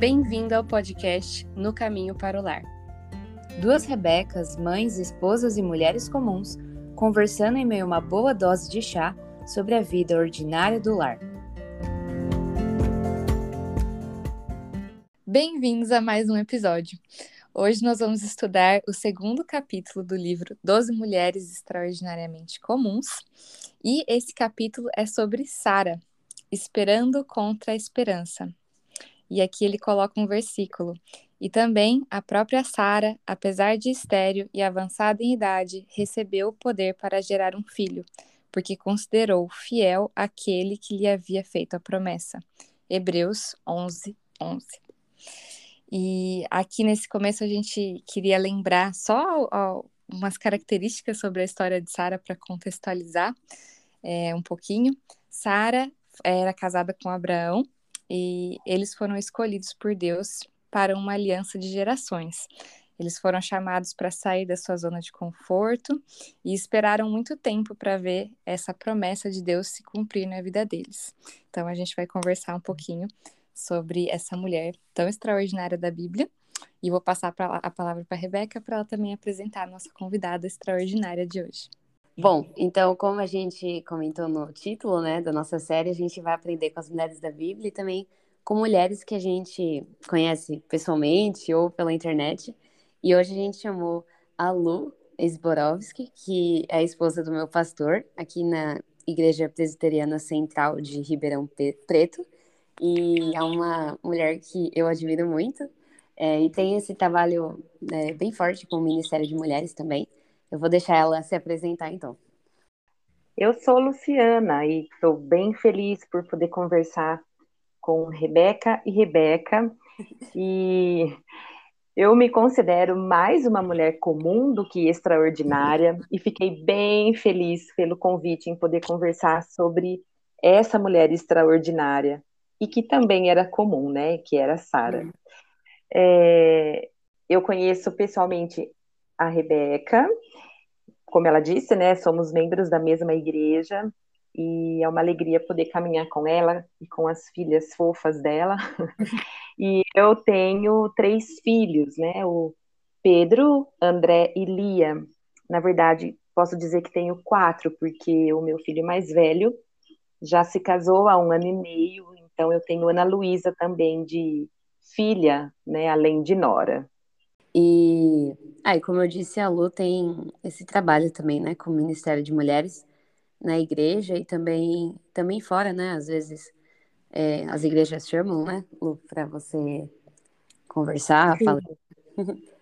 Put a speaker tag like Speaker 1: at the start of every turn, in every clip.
Speaker 1: Bem-vindo ao podcast No Caminho para o Lar. Duas Rebecas, mães, esposas e mulheres comuns, conversando em meio a uma boa dose de chá sobre a vida ordinária do lar. Bem-vindos a mais um episódio. Hoje nós vamos estudar o segundo capítulo do livro Doze Mulheres Extraordinariamente Comuns, e esse capítulo é sobre Sara, esperando contra a esperança. E aqui ele coloca um versículo. E também a própria Sara, apesar de estéril e avançada em idade, recebeu o poder para gerar um filho, porque considerou fiel aquele que lhe havia feito a promessa. Hebreus 11, 11. E aqui nesse começo a gente queria lembrar só umas características sobre a história de Sara para contextualizar é, um pouquinho. Sara era casada com Abraão e eles foram escolhidos por Deus para uma aliança de gerações. Eles foram chamados para sair da sua zona de conforto e esperaram muito tempo para ver essa promessa de Deus se cumprir na vida deles. Então a gente vai conversar um pouquinho sobre essa mulher tão extraordinária da Bíblia. E vou passar a palavra para a Rebeca para ela também apresentar a nossa convidada extraordinária de hoje.
Speaker 2: Bom, então, como a gente comentou no título, né, da nossa série, a gente vai aprender com as mulheres da Bíblia e também com mulheres que a gente conhece pessoalmente ou pela internet. E hoje a gente chamou a Lu Esborowski, que é a esposa do meu pastor, aqui na Igreja Presbiteriana Central de Ribeirão Preto. E é uma mulher que eu admiro muito. É, e tem esse trabalho é, bem forte com o Ministério de Mulheres também. Eu vou deixar ela se apresentar então.
Speaker 3: Eu sou Luciana e estou bem feliz por poder conversar com Rebeca e Rebeca. E eu me considero mais uma mulher comum do que extraordinária e fiquei bem feliz pelo convite em poder conversar sobre essa mulher extraordinária e que também era comum, né? Que era Sara. Hum. É, eu conheço pessoalmente a Rebeca como ela disse, né, somos membros da mesma igreja e é uma alegria poder caminhar com ela e com as filhas fofas dela. e eu tenho três filhos, né, o Pedro, André e Lia. Na verdade, posso dizer que tenho quatro, porque o meu filho mais velho já se casou há um ano e meio, então eu tenho Ana Luísa também de filha, né, além de Nora.
Speaker 2: E aí, como eu disse, a Lu tem esse trabalho também, né, com o Ministério de Mulheres na igreja e também, também fora, né? Às vezes é, as igrejas chamam, né, Lu, para você conversar, Sim. falar.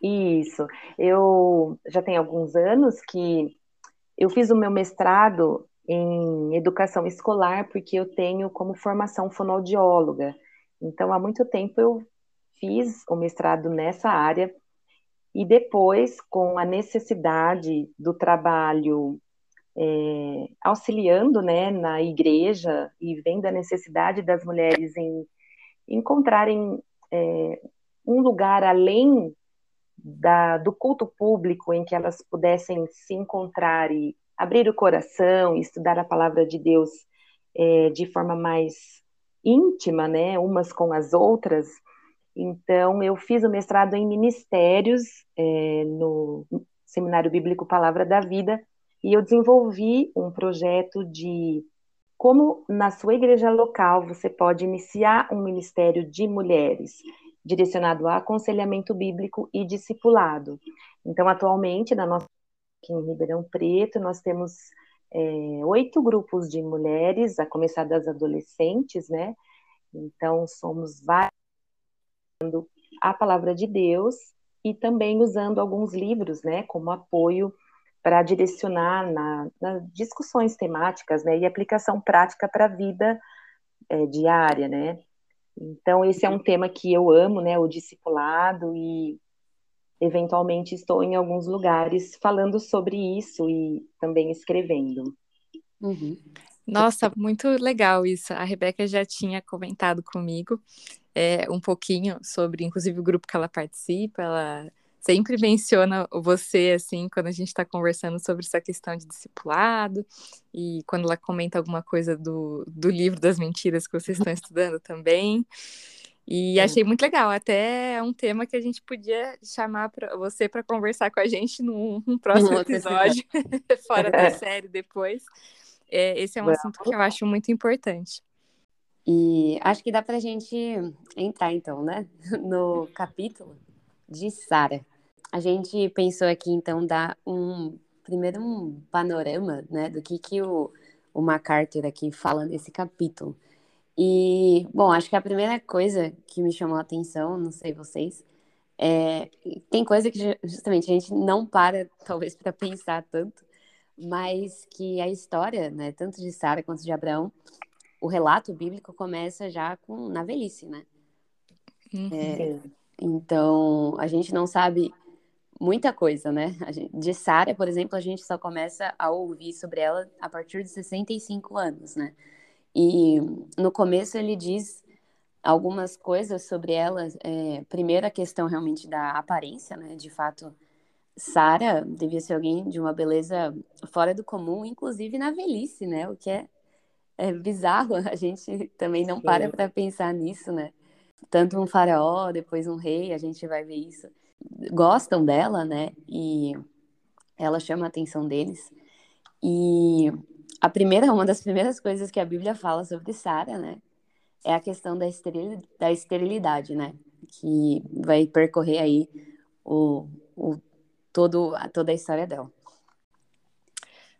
Speaker 3: Isso. Eu já tenho alguns anos que eu fiz o meu mestrado em educação escolar porque eu tenho como formação fonoaudióloga. Então, há muito tempo eu fiz o mestrado nessa área e depois, com a necessidade do trabalho é, auxiliando né, na igreja e vendo a necessidade das mulheres em encontrarem é, um lugar além da, do culto público em que elas pudessem se encontrar e abrir o coração e estudar a palavra de Deus é, de forma mais íntima, né, umas com as outras, então, eu fiz o mestrado em ministérios é, no Seminário Bíblico Palavra da Vida e eu desenvolvi um projeto de como na sua igreja local você pode iniciar um ministério de mulheres direcionado a aconselhamento bíblico e discipulado. Então, atualmente, na nossa aqui em Ribeirão Preto, nós temos é, oito grupos de mulheres, a começar das adolescentes, né? Então, somos vários a palavra de Deus e também usando alguns livros, né, como apoio para direcionar na, nas discussões temáticas, né, e aplicação prática para a vida é, diária, né. Então esse é um tema que eu amo, né, o discipulado e eventualmente estou em alguns lugares falando sobre isso e também escrevendo.
Speaker 1: Uhum. Nossa, muito legal isso. A Rebeca já tinha comentado comigo é, um pouquinho sobre, inclusive, o grupo que ela participa. Ela sempre menciona você, assim, quando a gente está conversando sobre essa questão de discipulado, e quando ela comenta alguma coisa do, do livro das mentiras que vocês estão estudando também. E achei muito legal, até é um tema que a gente podia chamar pra você para conversar com a gente num, num próximo episódio, fora da série depois. É, esse é um assunto que eu acho muito importante.
Speaker 2: E acho que dá para a gente entrar, então, né, no capítulo de Sara. A gente pensou aqui, então, dar um primeiro um panorama, né, do que que o, o MacArthur aqui fala nesse capítulo. E, bom, acho que a primeira coisa que me chamou a atenção, não sei vocês, é, tem coisa que justamente a gente não para, talvez, para pensar tanto, mas que a história, né, tanto de Sara quanto de Abraão, o relato bíblico começa já com na velhice, né? Uhum. É, então, a gente não sabe muita coisa, né? Gente, de Sara, por exemplo, a gente só começa a ouvir sobre ela a partir de 65 anos, né? E no começo ele diz algumas coisas sobre ela. É, primeiro, a questão realmente da aparência, né? De fato, Sara devia ser alguém de uma beleza fora do comum, inclusive na velhice, né? O que é, é bizarro, a gente também não para para pensar nisso, né? Tanto um faraó, depois um rei, a gente vai ver isso. Gostam dela, né? E ela chama a atenção deles. E a primeira, uma das primeiras coisas que a Bíblia fala sobre Sara, né, é a questão da, esteril, da esterilidade, né, que vai percorrer aí o, o todo, toda a história dela.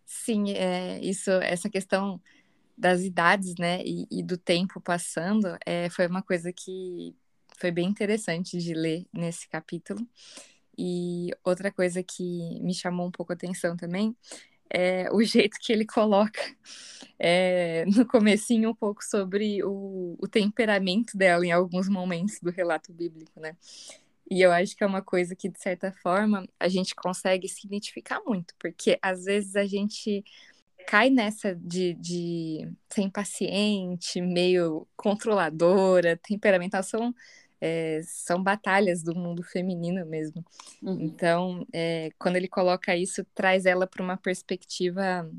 Speaker 1: Sim, é, isso, essa questão das idades, né, e, e do tempo passando, é, foi uma coisa que foi bem interessante de ler nesse capítulo. E outra coisa que me chamou um pouco a atenção também é, o jeito que ele coloca é, no comecinho um pouco sobre o, o, temperamento dela em alguns momentos do relato bíblico, né? E eu acho que é uma coisa que, de certa forma, a gente consegue se identificar muito, porque às vezes a gente cai nessa de, de ser impaciente, meio controladora, temperamental, são é, são batalhas do mundo feminino mesmo. Uhum. Então, é, quando ele coloca isso, traz ela para uma perspectiva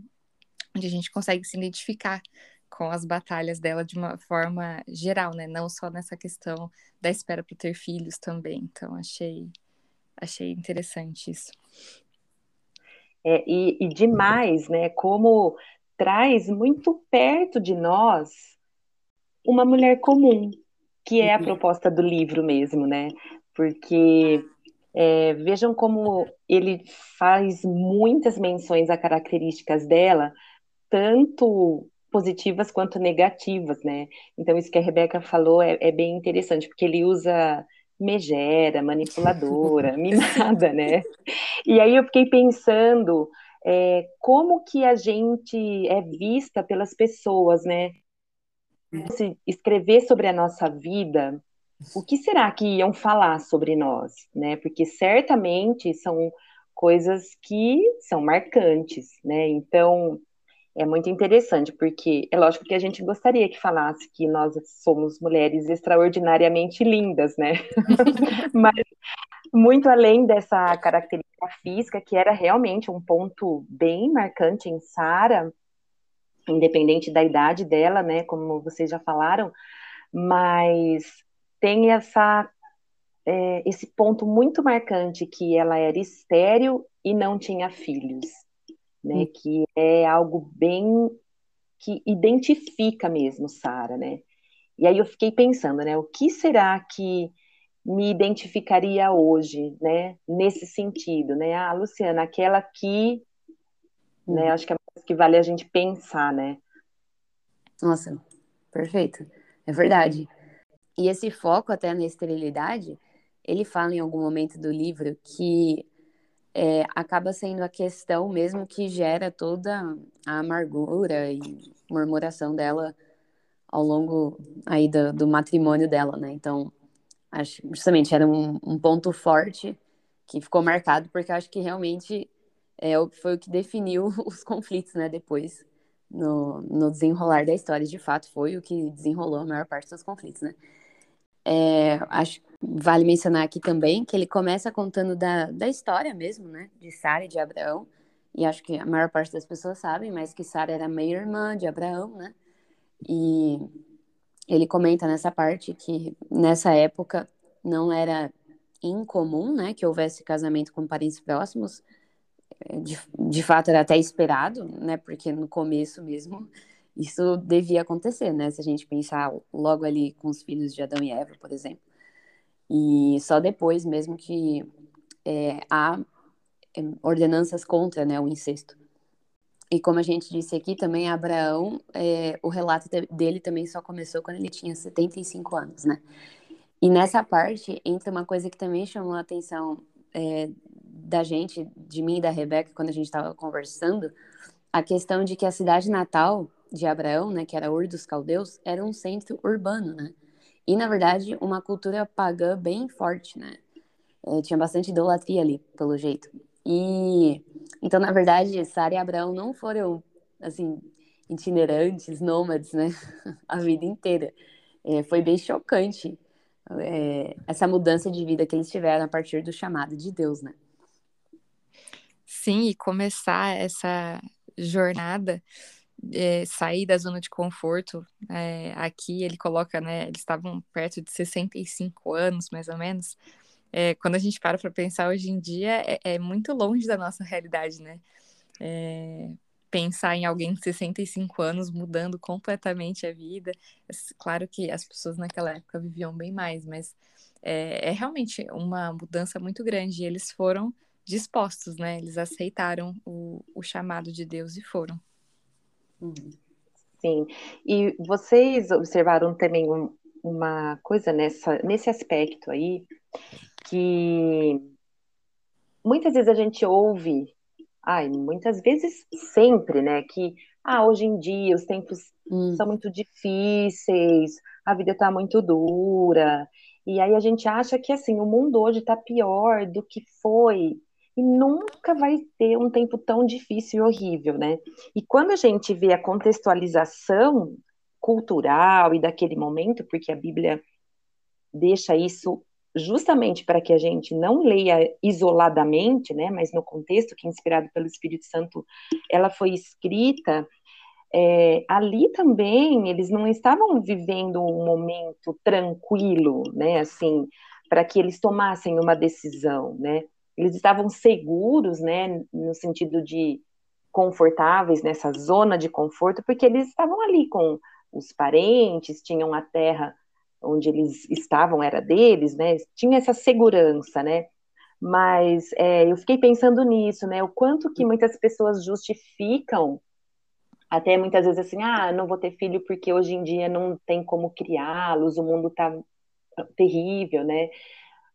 Speaker 1: onde a gente consegue se identificar com as batalhas dela de uma forma geral, né? Não só nessa questão da espera para ter filhos também. Então, achei, achei interessante isso.
Speaker 3: É, e, e demais, né? Como traz muito perto de nós uma mulher comum, que é a uhum. proposta do livro mesmo, né? Porque é, vejam como ele faz muitas menções a características dela, tanto positivas quanto negativas, né? Então, isso que a Rebeca falou é, é bem interessante, porque ele usa megera, manipuladora, mimada, né? E aí eu fiquei pensando é, como que a gente é vista pelas pessoas, né? se escrever sobre a nossa vida, o que será que iam falar sobre nós, né? Porque certamente são coisas que são marcantes, né? Então, é muito interessante, porque é lógico que a gente gostaria que falasse que nós somos mulheres extraordinariamente lindas, né? Mas muito além dessa característica física, que era realmente um ponto bem marcante em Sara, independente da idade dela, né, como vocês já falaram, mas tem essa é, esse ponto muito marcante que ela era estéril e não tinha filhos, né, hum. que é algo bem que identifica mesmo Sara, né? E aí eu fiquei pensando, né, o que será que me identificaria hoje, né, nesse sentido, né? Ah, Luciana, aquela que né? Uhum. Acho que é mais que vale a gente pensar, né?
Speaker 2: Nossa, perfeito. É verdade. E esse foco até na esterilidade, ele fala em algum momento do livro que é, acaba sendo a questão mesmo que gera toda a amargura e murmuração dela ao longo aí do, do matrimônio dela, né? Então, acho justamente era um, um ponto forte que ficou marcado porque acho que realmente é, foi o que definiu os conflitos, né, depois, no, no desenrolar da história. De fato, foi o que desenrolou a maior parte dos conflitos, né. É, acho vale mencionar aqui também que ele começa contando da, da história mesmo, né, de Sara e de Abraão, e acho que a maior parte das pessoas sabem, mas que Sara era meia-irmã de Abraão, né, e ele comenta nessa parte que nessa época não era incomum, né, que houvesse casamento com parentes próximos. De, de fato, era até esperado, né, porque no começo mesmo isso devia acontecer, né, se a gente pensar logo ali com os filhos de Adão e Eva, por exemplo. E só depois mesmo que é, há é, ordenanças contra, né, o incesto. E como a gente disse aqui também, Abraão, é, o relato dele também só começou quando ele tinha 75 anos, né? E nessa parte entra uma coisa que também chamou a atenção é, da gente, de mim e da Rebeca, quando a gente estava conversando, a questão de que a cidade natal de Abraão, né, que era Ur dos Caldeus, era um centro urbano, né? E, na verdade, uma cultura pagã bem forte, né? É, tinha bastante idolatria ali, pelo jeito. E, então, na verdade, Sara e Abraão não foram, assim, itinerantes, nômades, né? a vida inteira. É, foi bem chocante é, essa mudança de vida que eles tiveram a partir do chamado de Deus, né?
Speaker 1: Sim, e começar essa jornada, é, sair da zona de conforto. É, aqui ele coloca, né? Eles estavam perto de 65 anos, mais ou menos. É, quando a gente para para pensar hoje em dia, é, é, muito longe da nossa realidade, né? Pensar em alguém de 65 anos mudando completamente a vida. Claro que as pessoas naquela época viviam bem mais, mas é, é realmente uma mudança muito grande. E eles foram dispostos, né? Eles aceitaram o, o chamado de Deus e foram.
Speaker 3: Uhum. Sim. E vocês observaram também um, uma coisa nessa, nesse aspecto aí, que muitas vezes a gente ouve ai, muitas vezes sempre, né, que ah, hoje em dia os tempos hum. são muito difíceis, a vida está muito dura, e aí a gente acha que assim, o mundo hoje está pior do que foi, e nunca vai ter um tempo tão difícil e horrível, né? E quando a gente vê a contextualização cultural e daquele momento, porque a Bíblia deixa isso justamente para que a gente não leia isoladamente, né, mas no contexto que, inspirado pelo Espírito Santo, ela foi escrita, é, ali também eles não estavam vivendo um momento tranquilo, né, assim, para que eles tomassem uma decisão, né, eles estavam seguros, né, no sentido de confortáveis nessa zona de conforto, porque eles estavam ali com os parentes, tinham a terra onde eles estavam era deles, né? Tinha essa segurança, né? Mas é, eu fiquei pensando nisso, né? O quanto que muitas pessoas justificam, até muitas vezes assim, ah, não vou ter filho porque hoje em dia não tem como criá-los, o mundo tá terrível, né?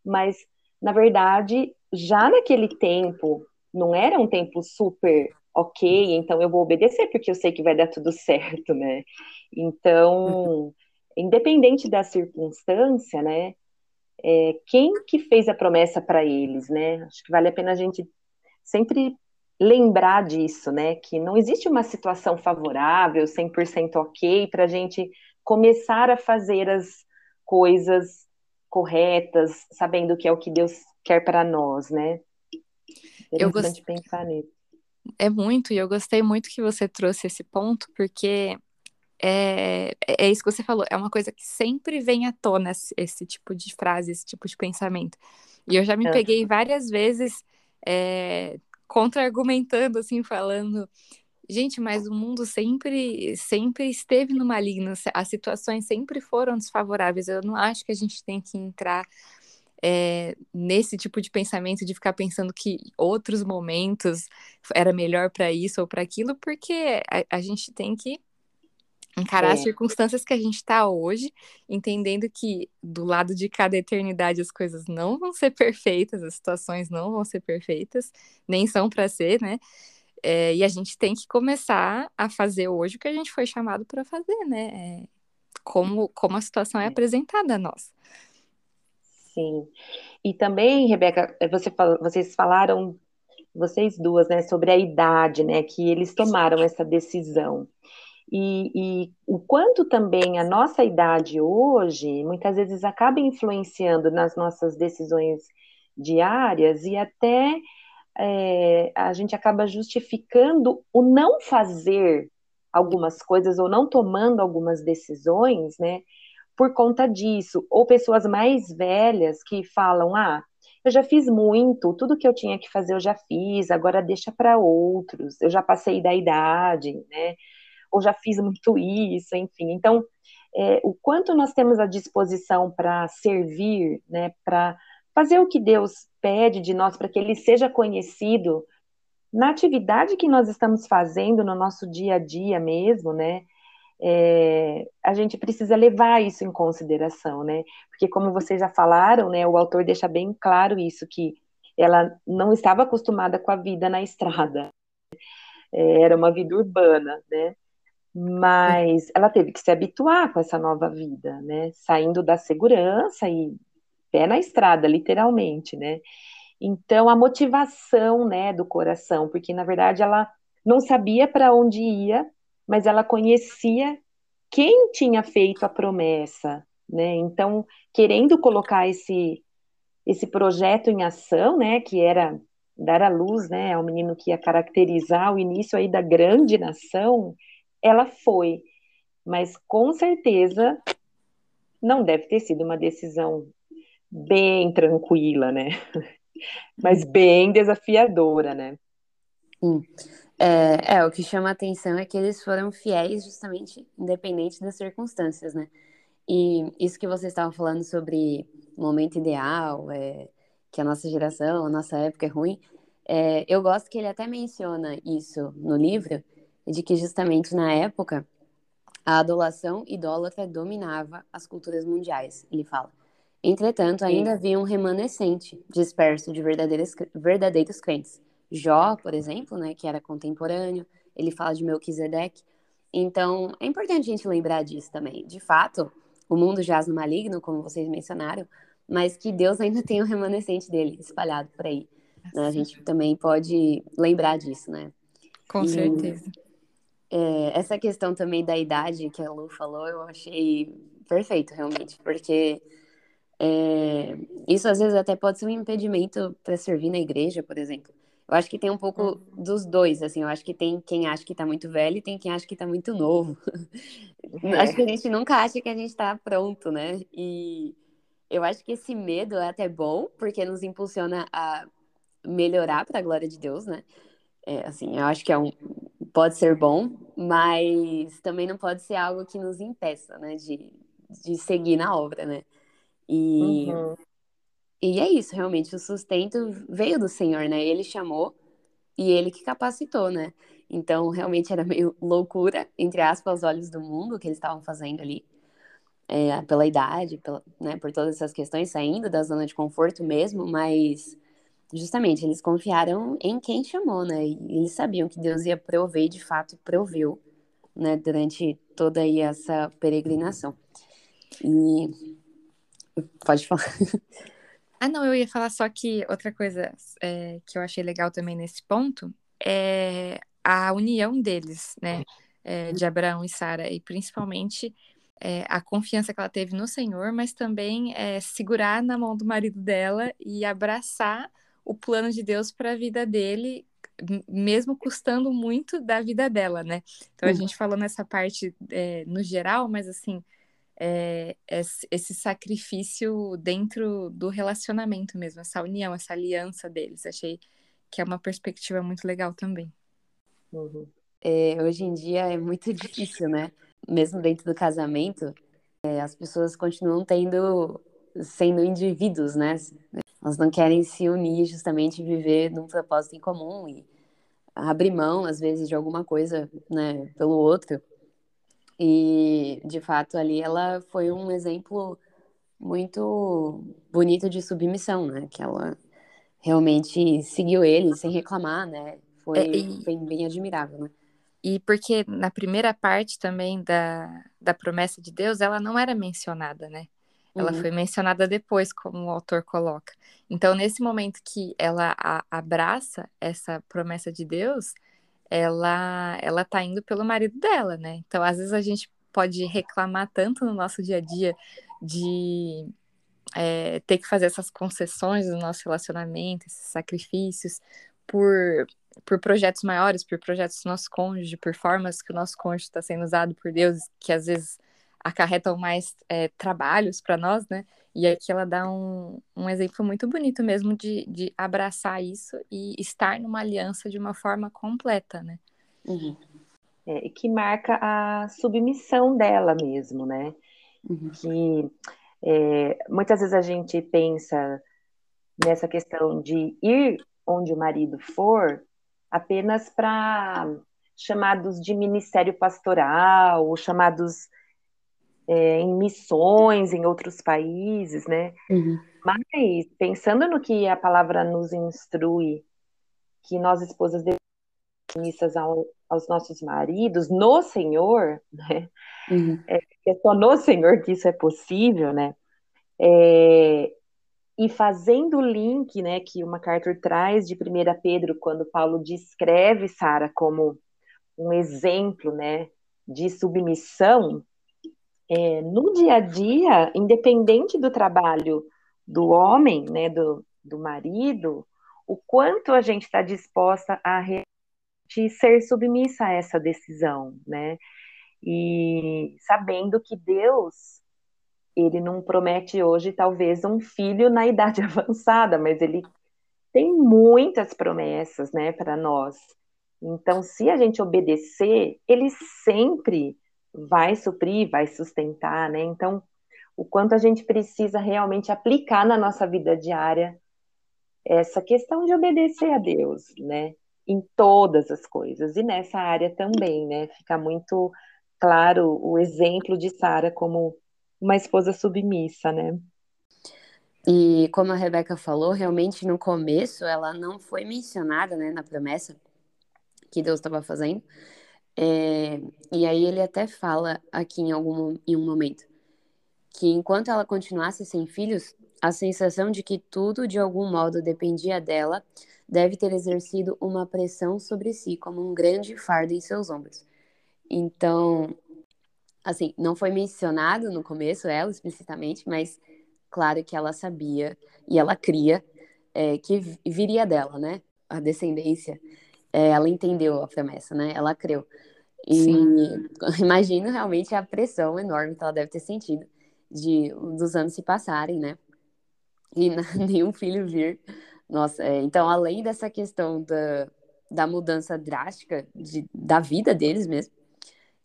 Speaker 3: Mas na verdade, já naquele tempo, não era um tempo super ok, então eu vou obedecer porque eu sei que vai dar tudo certo, né? Então, independente da circunstância, né? É, quem que fez a promessa para eles, né? Acho que vale a pena a gente sempre lembrar disso, né? Que não existe uma situação favorável, 100% ok, para a gente começar a fazer as coisas corretas, sabendo que é o que Deus quer para nós, né?
Speaker 1: É eu gost... pensar nisso. É muito, e eu gostei muito que você trouxe esse ponto, porque é, é isso que você falou, é uma coisa que sempre vem à tona esse, tipo de frase, esse tipo de pensamento. E eu já me peguei várias vezes é, contra-argumentando, assim, falando, gente, mas o mundo sempre, sempre esteve no maligno, as situações sempre foram desfavoráveis. Eu não acho que a gente tem que entrar é, nesse tipo de pensamento de ficar pensando que outros momentos era melhor para isso ou para aquilo, porque a, a gente tem que encarar é. as circunstâncias que a gente está hoje, entendendo que do lado de cada eternidade as coisas não vão ser perfeitas, as situações não vão ser perfeitas, nem são para ser, né? É, e a gente tem que começar a fazer hoje o que a gente foi chamado para fazer, né? É, como, como a situação é apresentada a nós.
Speaker 3: Sim. E também, Rebeca, você, vocês falaram, vocês duas, né, sobre a idade, né, que eles tomaram essa decisão. E, e, o quanto também a nossa idade hoje, muitas vezes, acaba influenciando nas nossas decisões diárias e até é, a gente acaba justificando o não fazer algumas coisas ou não tomando algumas decisões, né? Por conta disso, ou pessoas mais velhas que falam: ah, eu já fiz muito, tudo que eu tinha que fazer eu já fiz, agora deixa para outros, eu já passei da idade, né? Ou já fiz muito isso, enfim. Então, é, o quanto nós temos a disposição para servir, né? Para fazer o que Deus pede de nós, para que Ele seja conhecido na atividade que nós estamos fazendo no nosso dia a dia mesmo, né? É, a gente precisa levar isso em consideração, né? Porque como vocês já falaram, né, o autor deixa bem claro isso que ela não estava acostumada com a vida na estrada, é, era uma vida urbana, né? Mas ela teve que se habituar com essa nova vida, né? Saindo da segurança e pé na estrada, literalmente, né? Então, a motivação, né, do coração, porque na verdade ela não sabia para onde ia, mas ela conhecia quem tinha feito a promessa, né? Então, querendo colocar esse esse projeto em ação, né, que era dar à luz, né, ao menino que ia caracterizar o início aí da grande nação, ela foi, mas com certeza não deve ter sido uma decisão bem tranquila, né? mas bem desafiadora, né?
Speaker 2: Sim. É, é, o que chama a atenção é que eles foram fiéis justamente independente das circunstâncias, né? E isso que vocês estavam falando sobre momento ideal, é, que a nossa geração, a nossa época é ruim, é, eu gosto que ele até menciona isso no livro, de que justamente na época a adulação idólatra dominava as culturas mundiais, ele fala. Entretanto, ainda Sim. havia um remanescente disperso de verdadeiros, verdadeiros crentes. Jó, por exemplo, né, que era contemporâneo, ele fala de Melquisedeque. Então, é importante a gente lembrar disso também. De fato, o mundo jaz no maligno, como vocês mencionaram, mas que Deus ainda tem o um remanescente dele espalhado por aí. Né? A gente também pode lembrar disso, né?
Speaker 1: Com e, certeza.
Speaker 2: É, essa questão também da idade que a Lu falou, eu achei perfeito, realmente, porque é, isso às vezes até pode ser um impedimento para servir na igreja, por exemplo. Eu acho que tem um pouco uhum. dos dois, assim. Eu acho que tem quem acha que tá muito velho e tem quem acha que tá muito novo. É. Acho que a gente nunca acha que a gente tá pronto, né? E eu acho que esse medo é até bom, porque nos impulsiona a melhorar para a glória de Deus, né? É, assim, eu acho que é um, pode ser bom, mas também não pode ser algo que nos impeça, né? De, de seguir na obra, né? E, uhum. e é isso, realmente, o sustento veio do Senhor, né? Ele chamou e ele que capacitou, né? Então, realmente era meio loucura, entre aspas, aos olhos do mundo, o que eles estavam fazendo ali, é, pela idade, pela, né, por todas essas questões, saindo da zona de conforto mesmo, mas justamente eles confiaram em quem chamou, né? E eles sabiam que Deus ia prover, de fato proveu, né, durante toda aí essa peregrinação. E Pode falar.
Speaker 1: Ah, não, eu ia falar só que outra coisa é, que eu achei legal também nesse ponto é a união deles, né? É, de Abraão e Sara, e principalmente é, a confiança que ela teve no Senhor, mas também é, segurar na mão do marido dela e abraçar o plano de Deus para a vida dele, mesmo custando muito da vida dela, né? Então a uhum. gente falou nessa parte é, no geral, mas assim, é, esse sacrifício dentro do relacionamento mesmo, essa união, essa aliança deles. Achei que é uma perspectiva muito legal também.
Speaker 2: Uhum. É, hoje em dia é muito difícil, né? Mesmo dentro do casamento, é, as pessoas continuam tendo, sendo indivíduos, né? Elas não querem se unir justamente viver num propósito em comum e abrir mão, às vezes, de alguma coisa, né, pelo outro. E, de fato, ali ela foi um exemplo muito bonito de submissão, né? Que ela realmente seguiu ele sem reclamar, né? Foi é, e, bem, bem admirável, né?
Speaker 1: E porque na primeira parte também da, da promessa de Deus, ela não era mencionada, né? Ela uhum. foi mencionada depois, como o autor coloca. Então, nesse momento que ela a, abraça essa promessa de Deus, ela ela tá indo pelo marido dela, né? Então, às vezes a gente pode reclamar tanto no nosso dia a dia de é, ter que fazer essas concessões no nosso relacionamento, esses sacrifícios, por por projetos maiores, por projetos do nosso cônjuge, por formas que o nosso cônjuge está sendo usado por Deus, que às vezes acarretam mais é, trabalhos para nós, né? E aqui ela dá um, um exemplo muito bonito mesmo de, de abraçar isso e estar numa aliança de uma forma completa, né?
Speaker 3: Uhum. É, que marca a submissão dela mesmo, né? Uhum. Que é, muitas vezes a gente pensa nessa questão de ir onde o marido for apenas para chamados de ministério pastoral, ou chamados é, em missões em outros países, né? Uhum. Mas pensando no que a palavra nos instrui, que nós esposas devemos submissas ao, aos nossos maridos no Senhor, né? Uhum. É, é, só no Senhor que isso é possível, né? É, e fazendo o link, né, que o MacArthur traz de 1 Pedro, quando Paulo descreve Sara como um exemplo, né, de submissão, é, no dia a dia, independente do trabalho do homem, né, do, do marido, o quanto a gente está disposta a ser submissa a essa decisão, né? E sabendo que Deus, ele não promete hoje talvez um filho na idade avançada, mas ele tem muitas promessas, né, para nós. Então, se a gente obedecer, ele sempre vai suprir, vai sustentar, né? Então, o quanto a gente precisa realmente aplicar na nossa vida diária essa questão de obedecer a Deus, né? Em todas as coisas e nessa área também, né? Fica muito claro o exemplo de Sara como uma esposa submissa, né?
Speaker 2: E como a Rebeca falou, realmente no começo ela não foi mencionada, né, na promessa que Deus estava fazendo. É, e aí ele até fala aqui em algum em um momento que enquanto ela continuasse sem filhos, a sensação de que tudo de algum modo dependia dela deve ter exercido uma pressão sobre si como um grande fardo em seus ombros. Então, assim, não foi mencionado no começo ela explicitamente, mas claro que ela sabia e ela cria é, que viria dela, né? A descendência é, ela entendeu a promessa, né? Ela creu. E Sim. imagino realmente a pressão enorme que ela deve ter sentido de dos anos se passarem, né? E nenhum filho vir. Nossa, é, então além dessa questão da, da mudança drástica de, da vida deles mesmo,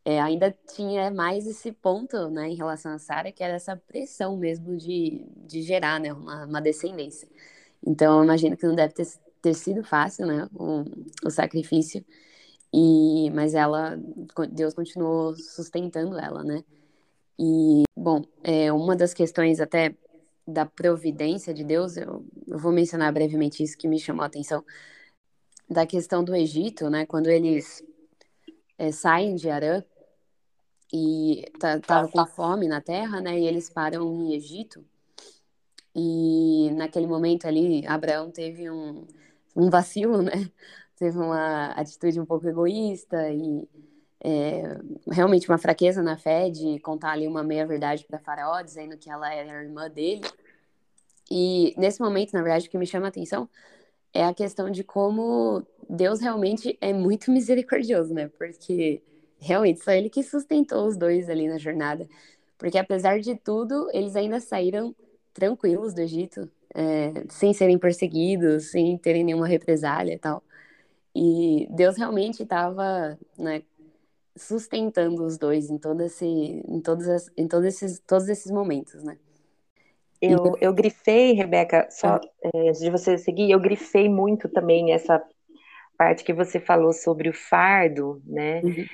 Speaker 2: é, ainda tinha mais esse ponto, né, em relação a Sara, que era essa pressão mesmo de, de gerar, né, uma, uma descendência. Então, eu imagino que não deve ter ter sido fácil, né, o, o sacrifício, e mas ela, Deus continuou sustentando ela, né, e, bom, é, uma das questões até da providência de Deus, eu, eu vou mencionar brevemente isso que me chamou a atenção, da questão do Egito, né, quando eles é, saem de Arã, e tá, tava com fome na terra, né? E eles param em Egito. E naquele momento ali, Abraão teve um, um vacilo, né? Teve uma atitude um pouco egoísta e é, realmente uma fraqueza na fé de contar ali uma meia-verdade para Faraó, dizendo que ela era irmã dele. E nesse momento, na verdade, o que me chama a atenção é a questão de como Deus realmente é muito misericordioso, né? Porque realmente só ele que sustentou os dois ali na jornada. Porque apesar de tudo, eles ainda saíram tranquilos do Egito é, sem serem perseguidos, sem terem nenhuma represália e tal. E Deus realmente estava né, sustentando os dois em todo esse, em todos, as, em todos esses, todos esses momentos, né?
Speaker 3: Eu, eu grifei, Rebeca, só ah. é, antes de você seguir, eu grifei muito também essa parte que você falou sobre o fardo, né? Uhum.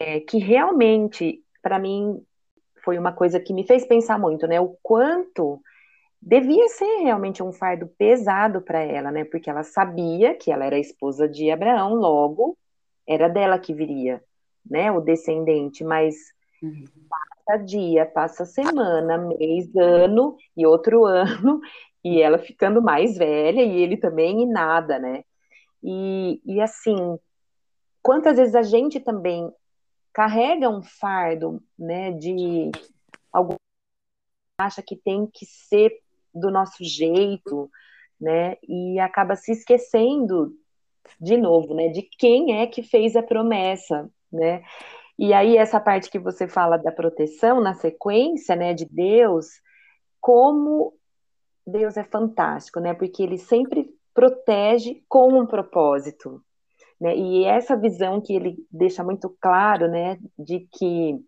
Speaker 3: É, que realmente, para mim, foi uma coisa que me fez pensar muito, né? O quanto devia ser realmente um fardo pesado para ela, né? Porque ela sabia que ela era esposa de Abraão, logo era dela que viria, né? O descendente, mas uhum. passa dia, passa semana, mês, ano e outro ano, e ela ficando mais velha e ele também e nada, né? E, e assim, quantas vezes a gente também carrega um fardo, né, de algo acha que tem que ser do nosso jeito, né? E acaba se esquecendo de novo, né? De quem é que fez a promessa, né? E aí essa parte que você fala da proteção na sequência, né, de Deus, como Deus é fantástico, né? Porque ele sempre protege com um propósito, né? E essa visão que ele deixa muito claro, né, de que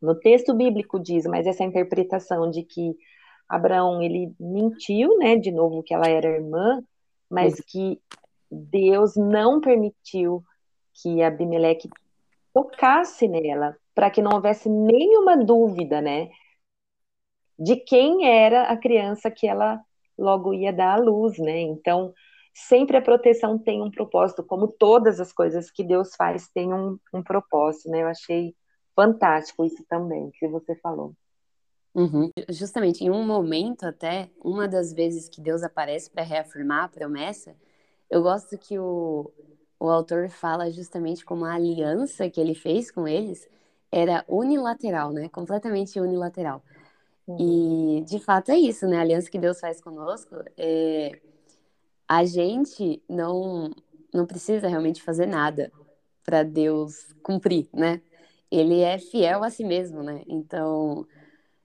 Speaker 3: no texto bíblico diz, mas essa interpretação de que Abraão ele mentiu, né, de novo que ela era irmã, mas que Deus não permitiu que Abimeleque tocasse nela, para que não houvesse nenhuma dúvida, né, de quem era a criança que ela logo ia dar à luz, né? Então, sempre a proteção tem um propósito, como todas as coisas que Deus faz têm um, um propósito, né? Eu achei fantástico isso também, que você falou.
Speaker 2: Uhum. Justamente, em um momento até, uma das vezes que Deus aparece para reafirmar a promessa, eu gosto que o, o autor fala justamente como a aliança que ele fez com eles era unilateral, né? Completamente unilateral. Uhum. E, de fato, é isso, né? A aliança que Deus faz conosco, é... a gente não, não precisa realmente fazer nada para Deus cumprir, né? Ele é fiel a si mesmo, né? Então,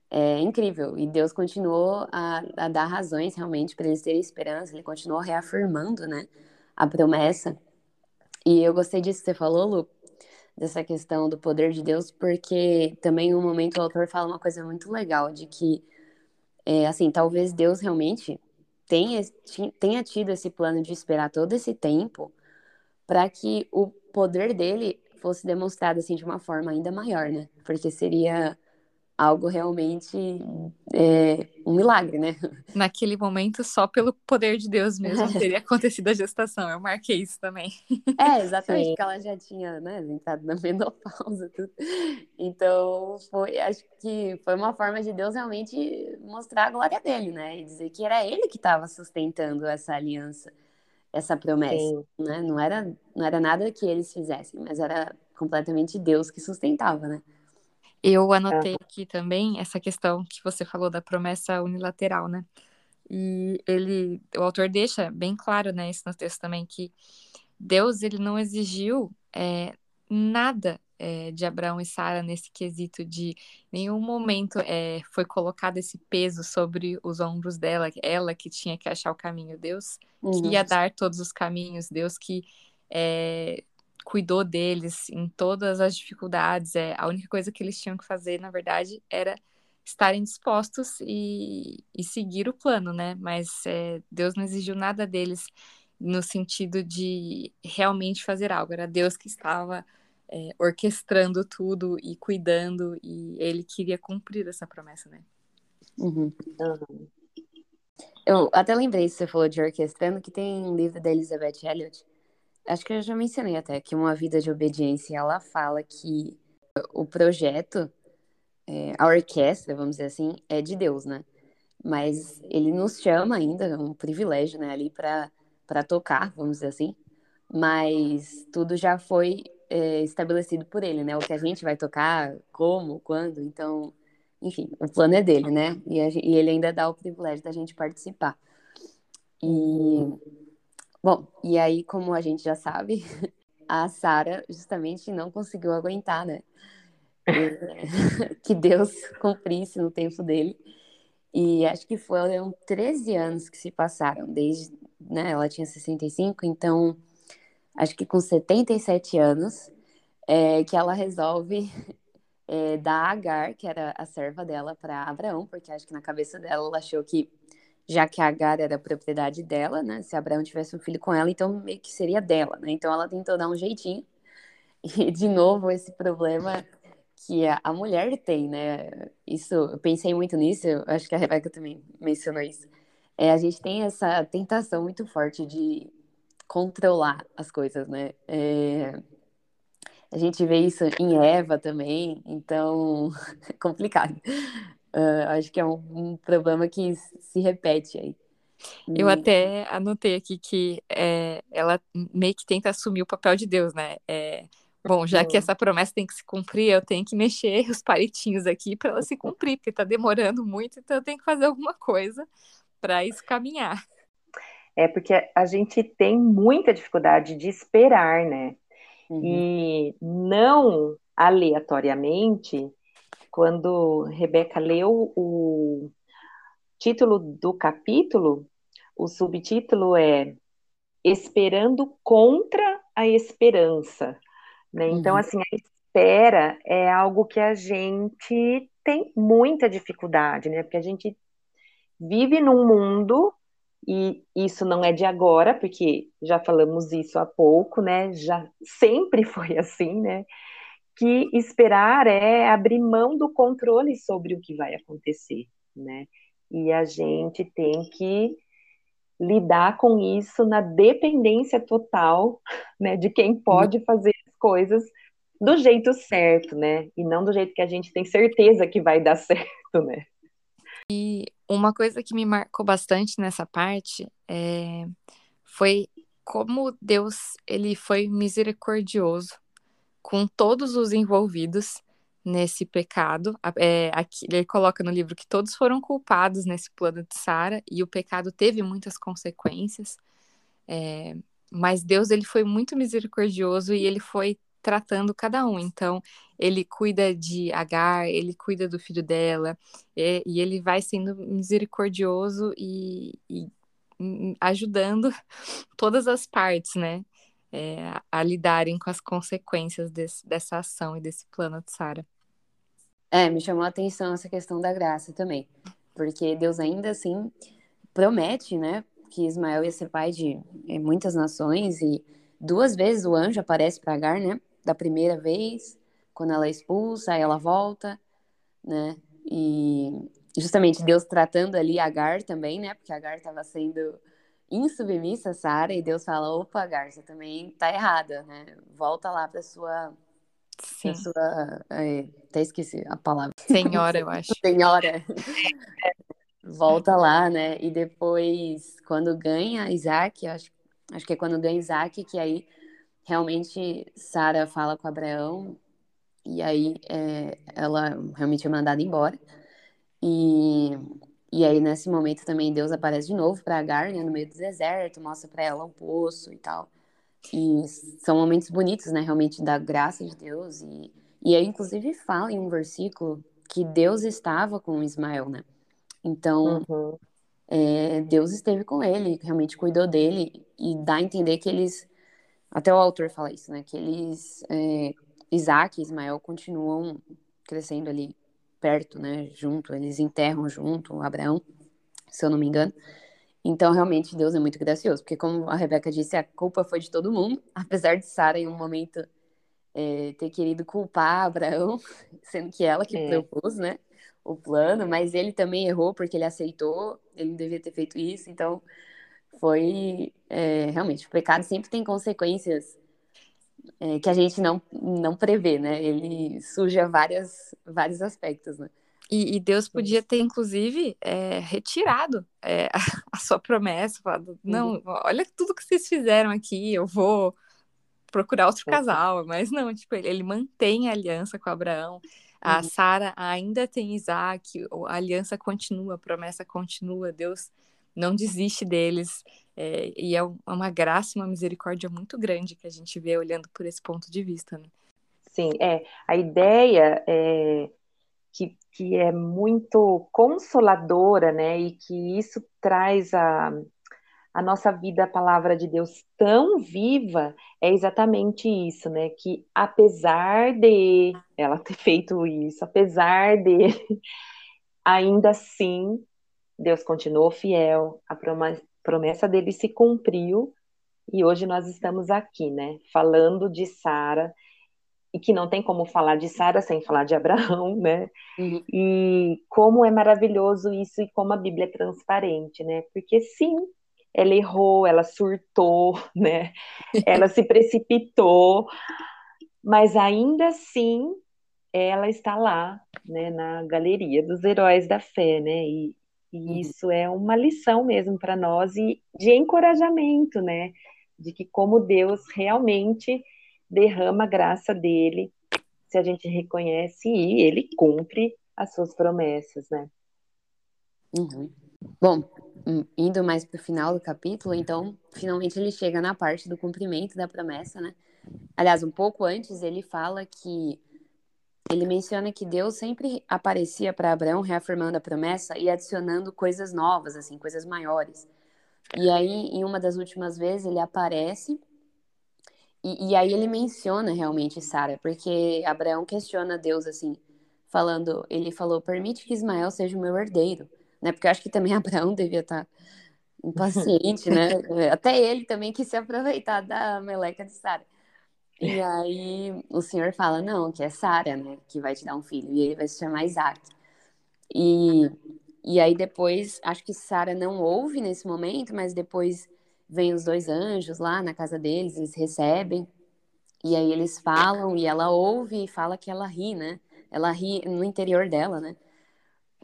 Speaker 2: é incrível. E Deus continuou a, a dar razões realmente para eles terem esperança, ele continuou reafirmando, né? A promessa. E eu gostei disso que você falou, Lu, dessa questão do poder de Deus, porque também um momento o autor fala uma coisa muito legal, de que, é, assim, talvez Deus realmente tenha, tenha tido esse plano de esperar todo esse tempo para que o poder dele fosse demonstrado, assim, de uma forma ainda maior, né? Porque seria algo realmente é, um milagre, né?
Speaker 1: Naquele momento, só pelo poder de Deus mesmo teria acontecido a gestação. Eu marquei isso também.
Speaker 2: É, exatamente, Sim. porque ela já tinha, né, entrado na menopausa, tudo. Então, foi, acho que foi uma forma de Deus realmente mostrar a glória dele, né? E dizer que era ele que estava sustentando essa aliança, essa promessa, Sim. né? Não era, não era nada que eles fizessem, mas era completamente Deus que sustentava, né?
Speaker 1: Eu anotei é. aqui também essa questão que você falou da promessa unilateral, né? E ele, o autor deixa bem claro, né, isso no texto também, que Deus ele não exigiu é, nada é, de Abraão e Sara nesse quesito de nenhum momento é, foi colocado esse peso sobre os ombros dela, ela que tinha que achar o caminho, Deus uhum. que ia dar todos os caminhos, Deus que é, cuidou deles em todas as dificuldades. É, a única coisa que eles tinham que fazer, na verdade, era estarem dispostos e, e seguir o plano, né? Mas é, Deus não exigiu nada deles no sentido de realmente fazer algo. Era Deus que estava é, orquestrando tudo e cuidando, e ele queria cumprir essa promessa, né?
Speaker 2: Uhum. Eu até lembrei, se você falou de orquestrando, que tem um livro da Elizabeth Elliot, acho que eu já mencionei até que uma vida de obediência, ela fala que o projeto, é, a orquestra, vamos dizer assim, é de Deus, né? Mas ele nos chama ainda, é um privilégio, né, ali para tocar, vamos dizer assim. Mas tudo já foi é, estabelecido por ele, né? O que a gente vai tocar, como, quando. Então, enfim, o plano é dele, né? E, a, e ele ainda dá o privilégio da gente participar. E Bom, e aí, como a gente já sabe, a Sara justamente não conseguiu aguentar, né? que Deus cumprisse no tempo dele. E acho que foram 13 anos que se passaram, desde, né, ela tinha 65, então acho que com 77 anos, é, que ela resolve é, dar Agar, que era a serva dela, para Abraão, porque acho que na cabeça dela ela achou que já que a Agar era propriedade dela, né? Se Abraão tivesse um filho com ela, então meio que seria dela, né? Então ela tentou dar um jeitinho. E, de novo, esse problema que a, mulher tem, né? Isso, eu pensei muito nisso, acho que a Rebeca também mencionou isso. É, a gente tem essa tentação muito forte de controlar as coisas, né? É, a gente vê isso em Eva também, então é complicado. Uh, acho que é um, um, problema que se repete aí.
Speaker 1: Eu até anotei aqui que é, ela meio que tenta assumir o papel de Deus, né? É, bom, já que essa promessa tem que se cumprir, eu tenho que mexer os palitinhos aqui para ela se cumprir, porque está demorando muito, então eu tenho que fazer alguma coisa para isso caminhar.
Speaker 3: é porque a gente tem muita dificuldade de esperar, né? Uhum. E não aleatoriamente, quando Rebeca leu o título do capítulo, o subtítulo é Esperando contra a Esperança. Né? Então, uhum. assim, a espera é algo que a gente tem muita dificuldade, né? Porque a gente vive num mundo e isso não é de agora, porque já falamos isso há pouco, né? Já sempre foi assim, né? Que esperar é abrir mão do controle sobre o que vai acontecer, né? E a gente tem que lidar com isso na dependência total, né, de quem pode fazer as coisas do jeito certo, né? E não do jeito que a gente tem certeza que vai dar certo, né?
Speaker 1: E uma coisa que me marcou bastante nessa parte é, foi como Deus ele foi misericordioso com todos os envolvidos nesse pecado. É, aqui, ele coloca no livro que todos foram culpados nesse plano de Sara e o pecado teve muitas consequências. É, mas Deus ele foi muito misericordioso e ele foi tratando cada um. Então, ele cuida de Agar, ele cuida do filho dela, e, e ele vai sendo misericordioso e, e, ajudando todas as partes, né? É, a lidarem com as consequências desse, dessa ação e desse plano de Sara.
Speaker 2: É, me chamou a atenção essa questão da graça também, porque Deus ainda assim promete, né, que Ismael ia ser pai de é, muitas nações e duas vezes o anjo aparece para Agar, né? da primeira vez, quando ela é expulsa, aí ela volta, né? E justamente Deus tratando ali Agar também, né? Porque Agar estava sendo insubmissa Sara e Deus fala: opa, você também tá errada, né? Volta lá para sua. Sim. Pra sua. É, até esqueci a palavra.
Speaker 1: Senhora, eu acho.
Speaker 2: Senhora. Volta lá, né? E depois, quando ganha Isaac, acho, acho que é quando ganha Isaac, que aí realmente Sara fala com Abraão e aí é, ela realmente é mandada embora. E, e aí nesse momento também Deus aparece de novo para Agar, né, no meio do deserto, mostra para ela um poço e tal. E são momentos bonitos, né, realmente da graça de Deus e e aí inclusive fala em um versículo que Deus estava com Ismael, né? Então, uhum. é, Deus esteve com ele, realmente cuidou dele e dá a entender que eles até o autor fala isso, né? Que eles, é, Isaac e Ismael continuam crescendo ali perto, né? Junto, eles enterram junto Abraão, se eu não me engano. Então, realmente, Deus é muito gracioso, porque como a Rebeca disse, a culpa foi de todo mundo, apesar de Sara, em um momento, é, ter querido culpar Abraão, sendo que ela que é. propôs, né? O plano, mas ele também errou porque ele aceitou, ele não devia ter feito isso, então foi é, realmente o pecado sempre tem consequências é, que a gente não, não prevê, né? Ele suja várias, vários aspectos, né?
Speaker 1: E, e Deus podia ter, inclusive, é, retirado é, a, a, sua promessa, falado, não, uhum. olha tudo que vocês fizeram aqui, eu vou procurar outro casal, mas não, tipo, ele, ele mantém a aliança com Abraão, a uhum. Sara ainda tem Isaac, a aliança continua, a promessa continua, Deus não desiste deles. É, e é, é uma graça uma misericórdia muito grande que a gente vê olhando por esse ponto de vista. Né?
Speaker 3: Sim, é. A ideia é que, que é muito consoladora, né? E que isso traz a, a nossa vida, a palavra de Deus tão viva, é exatamente isso, né? Que apesar de ela ter feito isso, apesar de, ainda assim, Deus continuou fiel, a promessa dele se cumpriu e hoje nós estamos aqui, né, falando de Sara e que não tem como falar de Sara sem falar de Abraão, né? Uhum. E como é maravilhoso isso e como a Bíblia é transparente, né? Porque sim, ela errou, ela surtou, né? Ela se precipitou, mas ainda assim ela está lá, né, na galeria dos heróis da fé, né? E, e uhum. isso é uma lição mesmo para nós e de encorajamento, né? De que como Deus realmente derrama a graça dele, se a gente reconhece e ele cumpre as suas promessas, né?
Speaker 2: Uhum. Bom, hum, indo mais para o final do capítulo, então, finalmente ele chega na parte do cumprimento da promessa, né? Aliás, um pouco antes, ele fala que. Ele menciona que Deus sempre aparecia para Abraão reafirmando a promessa e adicionando coisas novas, assim, coisas maiores. E aí, em uma das últimas vezes, ele aparece e, e aí ele menciona realmente Sara, porque Abraão questiona Deus assim, falando, ele falou, permite que Ismael seja o meu herdeiro, né? Porque eu acho que também Abraão devia estar tá impaciente, né? Até ele também quis se aproveitar da meleca de Sara. E aí o Senhor fala, não, que é Sara, né? Que vai te dar um filho. E ele vai se chamar Isaac. E, e aí depois, acho que Sara não ouve nesse momento, mas depois vem os dois anjos lá na casa deles, eles recebem. E aí eles falam e ela ouve e fala que ela ri, né? Ela ri no interior dela, né?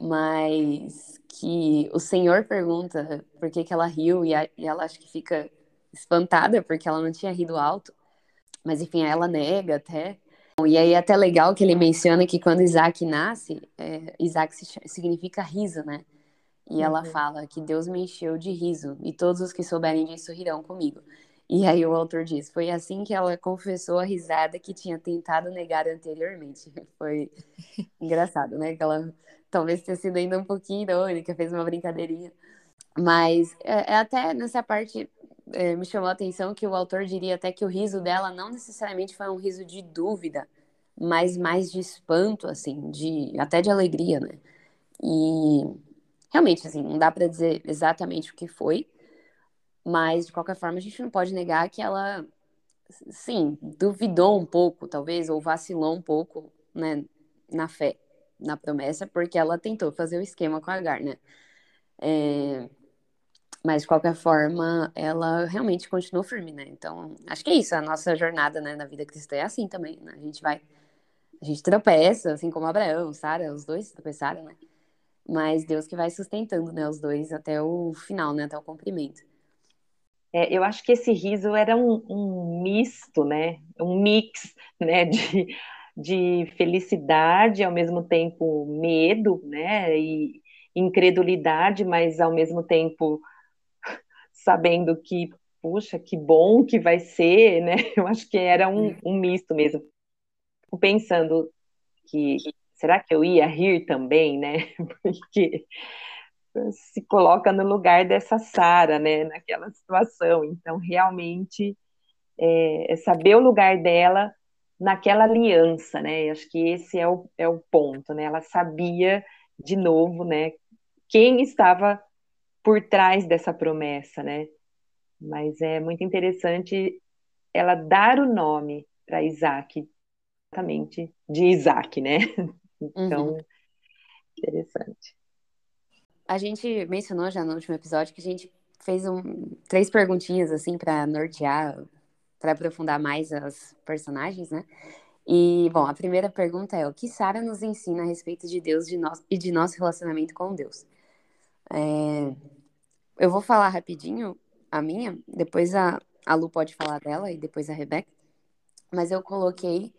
Speaker 2: Mas que o Senhor pergunta por que, que ela riu e, a, e ela acho que fica espantada porque ela não tinha rido alto. Mas enfim, ela nega até. E aí é até legal que ele menciona que quando Isaac nasce, é, Isaac significa riso, né? E uhum. ela fala que Deus me encheu de riso e todos os que souberem disso rirão comigo. E aí o autor diz: foi assim que ela confessou a risada que tinha tentado negar anteriormente. Foi engraçado, né? Que ela talvez tenha sido ainda um pouquinho irônica, fez uma brincadeirinha. Mas é, é até nessa parte é, me chamou a atenção que o autor diria até que o riso dela não necessariamente foi um riso de dúvida, mas mais de espanto, assim, de até de alegria, né? E realmente, assim, não dá para dizer exatamente o que foi, mas de qualquer forma a gente não pode negar que ela, sim, duvidou um pouco, talvez, ou vacilou um pouco, né, na fé, na promessa, porque ela tentou fazer o esquema com a Agar, né? É... Mas de qualquer forma, ela realmente continuou firme, né? Então, acho que é isso, a nossa jornada, né, na vida cristã é assim também, né? A gente vai, a gente tropeça, assim como Abraão, Sara, os dois tropeçaram, né? mas Deus que vai sustentando, né, os dois até o final, né, até o cumprimento.
Speaker 3: É, eu acho que esse riso era um, um misto, né, um mix, né, de, de felicidade, ao mesmo tempo medo, né, e incredulidade, mas ao mesmo tempo sabendo que, puxa, que bom que vai ser, né, eu acho que era um, um misto mesmo. Pensando que será que eu ia rir também, né? Porque se coloca no lugar dessa Sara, né? Naquela situação. Então, realmente, é, é, saber o lugar dela naquela aliança, né? Acho que esse é o, é o ponto, né? Ela sabia, de novo, né? Quem estava por trás dessa promessa, né? Mas é muito interessante ela dar o nome para Isaac, exatamente de Isaac, né? Então, uhum. interessante.
Speaker 2: A gente mencionou já no último episódio que a gente fez um, três perguntinhas assim para nortear, para aprofundar mais as personagens, né? E, bom, a primeira pergunta é: o que Sara nos ensina a respeito de Deus de nós, e de nosso relacionamento com Deus? É, eu vou falar rapidinho a minha, depois a, a Lu pode falar dela e depois a Rebeca. Mas eu coloquei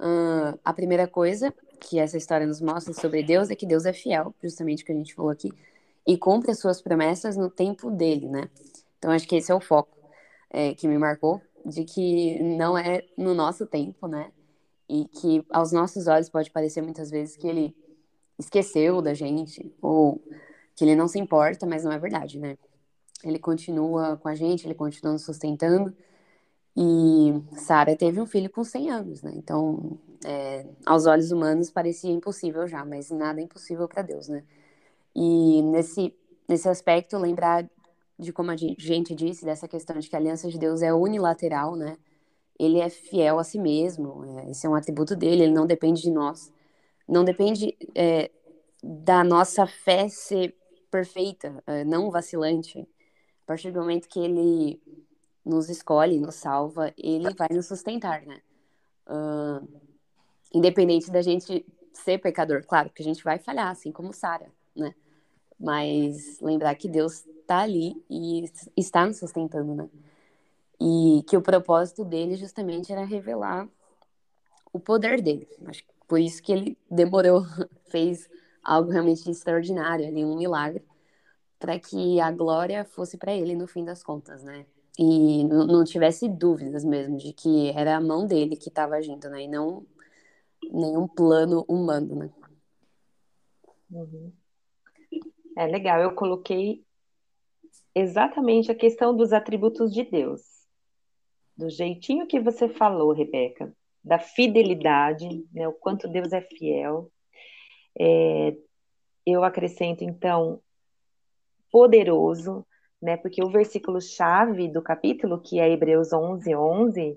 Speaker 2: uh, a primeira coisa que essa história nos mostra sobre Deus é que Deus é fiel, justamente o que a gente falou aqui, e cumpre as suas promessas no tempo dele, né? Então acho que esse é o foco é, que me marcou, de que não é no nosso tempo, né? E que aos nossos olhos pode parecer muitas vezes que ele esqueceu da gente, ou que ele não se importa, mas não é verdade, né? Ele continua com a gente, ele continua nos sustentando, e Sara teve um filho com 100 anos, né? Então, é, aos olhos humanos parecia impossível já, mas nada é impossível para Deus, né? E nesse, nesse aspecto, lembrar de como a gente disse, dessa questão de que a aliança de Deus é unilateral, né? Ele é fiel a si mesmo, é, esse é um atributo dele, ele não depende de nós. Não depende é, da nossa fé ser perfeita, é, não vacilante. A partir do momento que ele nos escolhe, nos salva, ele vai nos sustentar, né? Uh, independente da gente ser pecador, claro que a gente vai falhar, assim como Sara, né? Mas lembrar que Deus está ali e está nos sustentando, né? E que o propósito dele justamente era revelar o poder dele. Acho que por isso que ele demorou, fez algo realmente extraordinário ali, um milagre, para que a glória fosse para ele no fim das contas, né? E não tivesse dúvidas mesmo de que era a mão dele que estava agindo, né? E não nenhum plano humano, né?
Speaker 3: Uhum. É legal, eu coloquei exatamente a questão dos atributos de Deus. Do jeitinho que você falou, Rebeca, da fidelidade, né, o quanto Deus é fiel. É, eu acrescento, então, poderoso, né, porque o versículo-chave do capítulo, que é Hebreus 11, 11,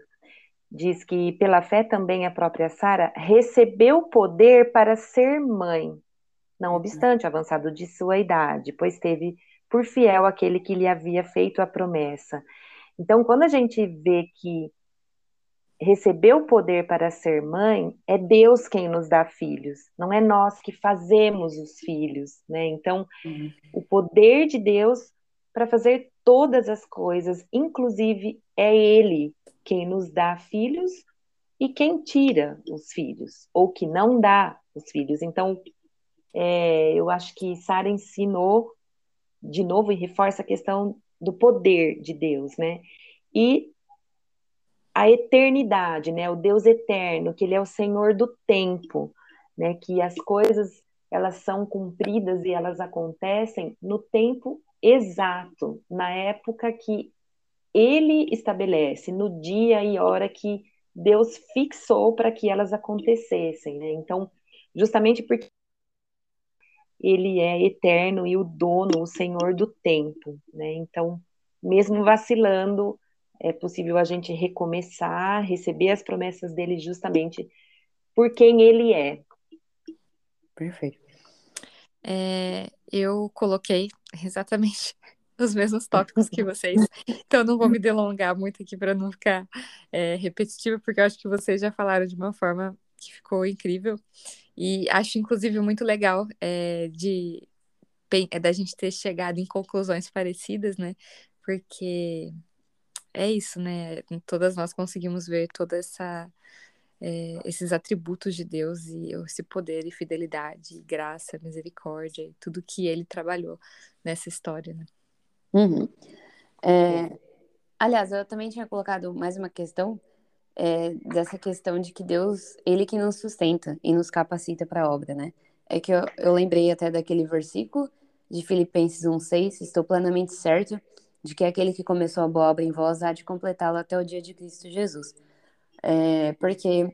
Speaker 3: diz que pela fé também a própria Sara recebeu poder para ser mãe, não uhum. obstante o avançado de sua idade, pois teve por fiel aquele que lhe havia feito a promessa. Então, quando a gente vê que recebeu o poder para ser mãe, é Deus quem nos dá filhos, não é nós que fazemos os filhos, né? Então, uhum. o poder de Deus para fazer todas as coisas, inclusive é Ele quem nos dá filhos e quem tira os filhos, ou que não dá os filhos. Então, é, eu acho que Sara ensinou de novo e reforça a questão do poder de Deus, né? E a eternidade, né? O Deus eterno, que ele é o Senhor do tempo, né? Que as coisas elas são cumpridas e elas acontecem no tempo exato, na época que ele estabelece, no dia e hora que Deus fixou para que elas acontecessem, né? Então, justamente porque ele é eterno e o dono, o Senhor do tempo, né? Então, mesmo vacilando, é possível a gente recomeçar, receber as promessas dele justamente por quem ele é.
Speaker 2: Perfeito.
Speaker 1: É, eu coloquei exatamente os mesmos tópicos que vocês, então não vou me delongar muito aqui para não ficar é, repetitivo, porque eu acho que vocês já falaram de uma forma que ficou incrível. E acho, inclusive, muito legal é, de é, da gente ter chegado em conclusões parecidas, né? Porque é isso, né? Todas nós conseguimos ver toda essa é, esses atributos de Deus e esse poder e fidelidade, e graça, misericórdia e tudo que Ele trabalhou nessa história, né?
Speaker 2: Uhum. É, aliás, eu também tinha colocado mais uma questão é, dessa questão de que Deus, Ele que nos sustenta e nos capacita para a obra, né? É que eu, eu lembrei até daquele versículo de Filipenses 1,6: Estou plenamente certo de que aquele que começou a boa obra em vós há de completá-la até o dia de Cristo Jesus. É, porque,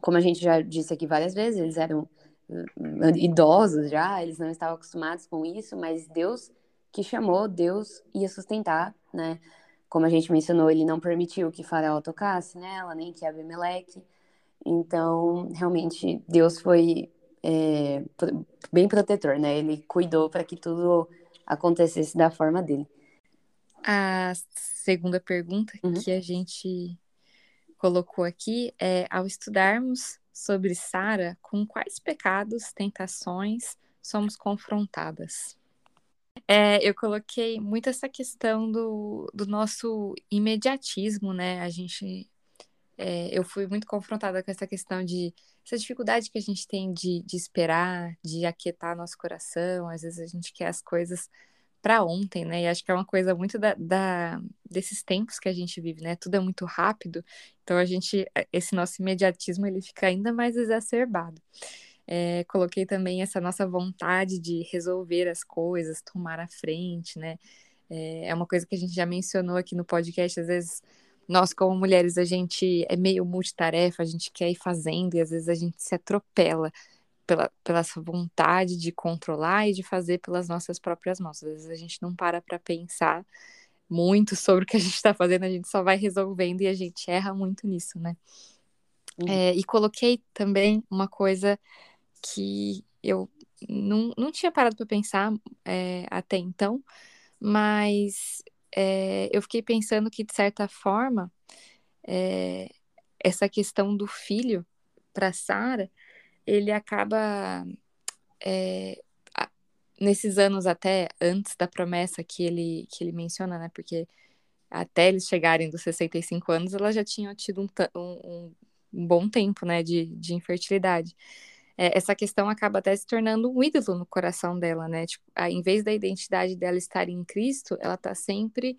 Speaker 2: como a gente já disse aqui várias vezes, eles eram uh, idosos já, eles não estavam acostumados com isso, mas Deus que chamou, Deus ia sustentar, né? como a gente mencionou, ele não permitiu que Faraó tocasse nela, nem que Abimeleque. Então, realmente, Deus foi é, bem protetor, né? Ele cuidou para que tudo acontecesse da forma dele.
Speaker 1: A segunda pergunta uhum. que a gente colocou aqui é: ao estudarmos sobre Sara, com quais pecados, tentações somos confrontadas? É, eu coloquei muito essa questão do, do nosso imediatismo, né? A gente. É, eu fui muito confrontada com essa questão de. essa dificuldade que a gente tem de, de esperar, de aquietar nosso coração. Às vezes a gente quer as coisas para ontem, né? E acho que é uma coisa muito da, da, desses tempos que a gente vive, né? Tudo é muito rápido, então a gente, esse nosso imediatismo ele fica ainda mais exacerbado. É, coloquei também essa nossa vontade de resolver as coisas, tomar a frente, né? É, é uma coisa que a gente já mencionou aqui no podcast, às vezes nós como mulheres a gente é meio multitarefa, a gente quer ir fazendo e às vezes a gente se atropela pela, pela essa vontade de controlar e de fazer pelas nossas próprias mãos. Às vezes a gente não para para pensar muito sobre o que a gente está fazendo, a gente só vai resolvendo e a gente erra muito nisso, né? Uhum. É, e coloquei também uma coisa que eu não, não tinha parado para pensar é, até então, mas é, eu fiquei pensando que, de certa forma, é, essa questão do filho para Sara, ele acaba é, nesses anos até antes da promessa que ele que ele menciona, né? Porque até eles chegarem dos 65 anos, ela já tinha tido um, um, um bom tempo, né, de, de infertilidade. é, essa questão acaba até se tornando um ídolo no coração dela, né? Tipo, a, em vez da identidade dela estar em Cristo, ela está sempre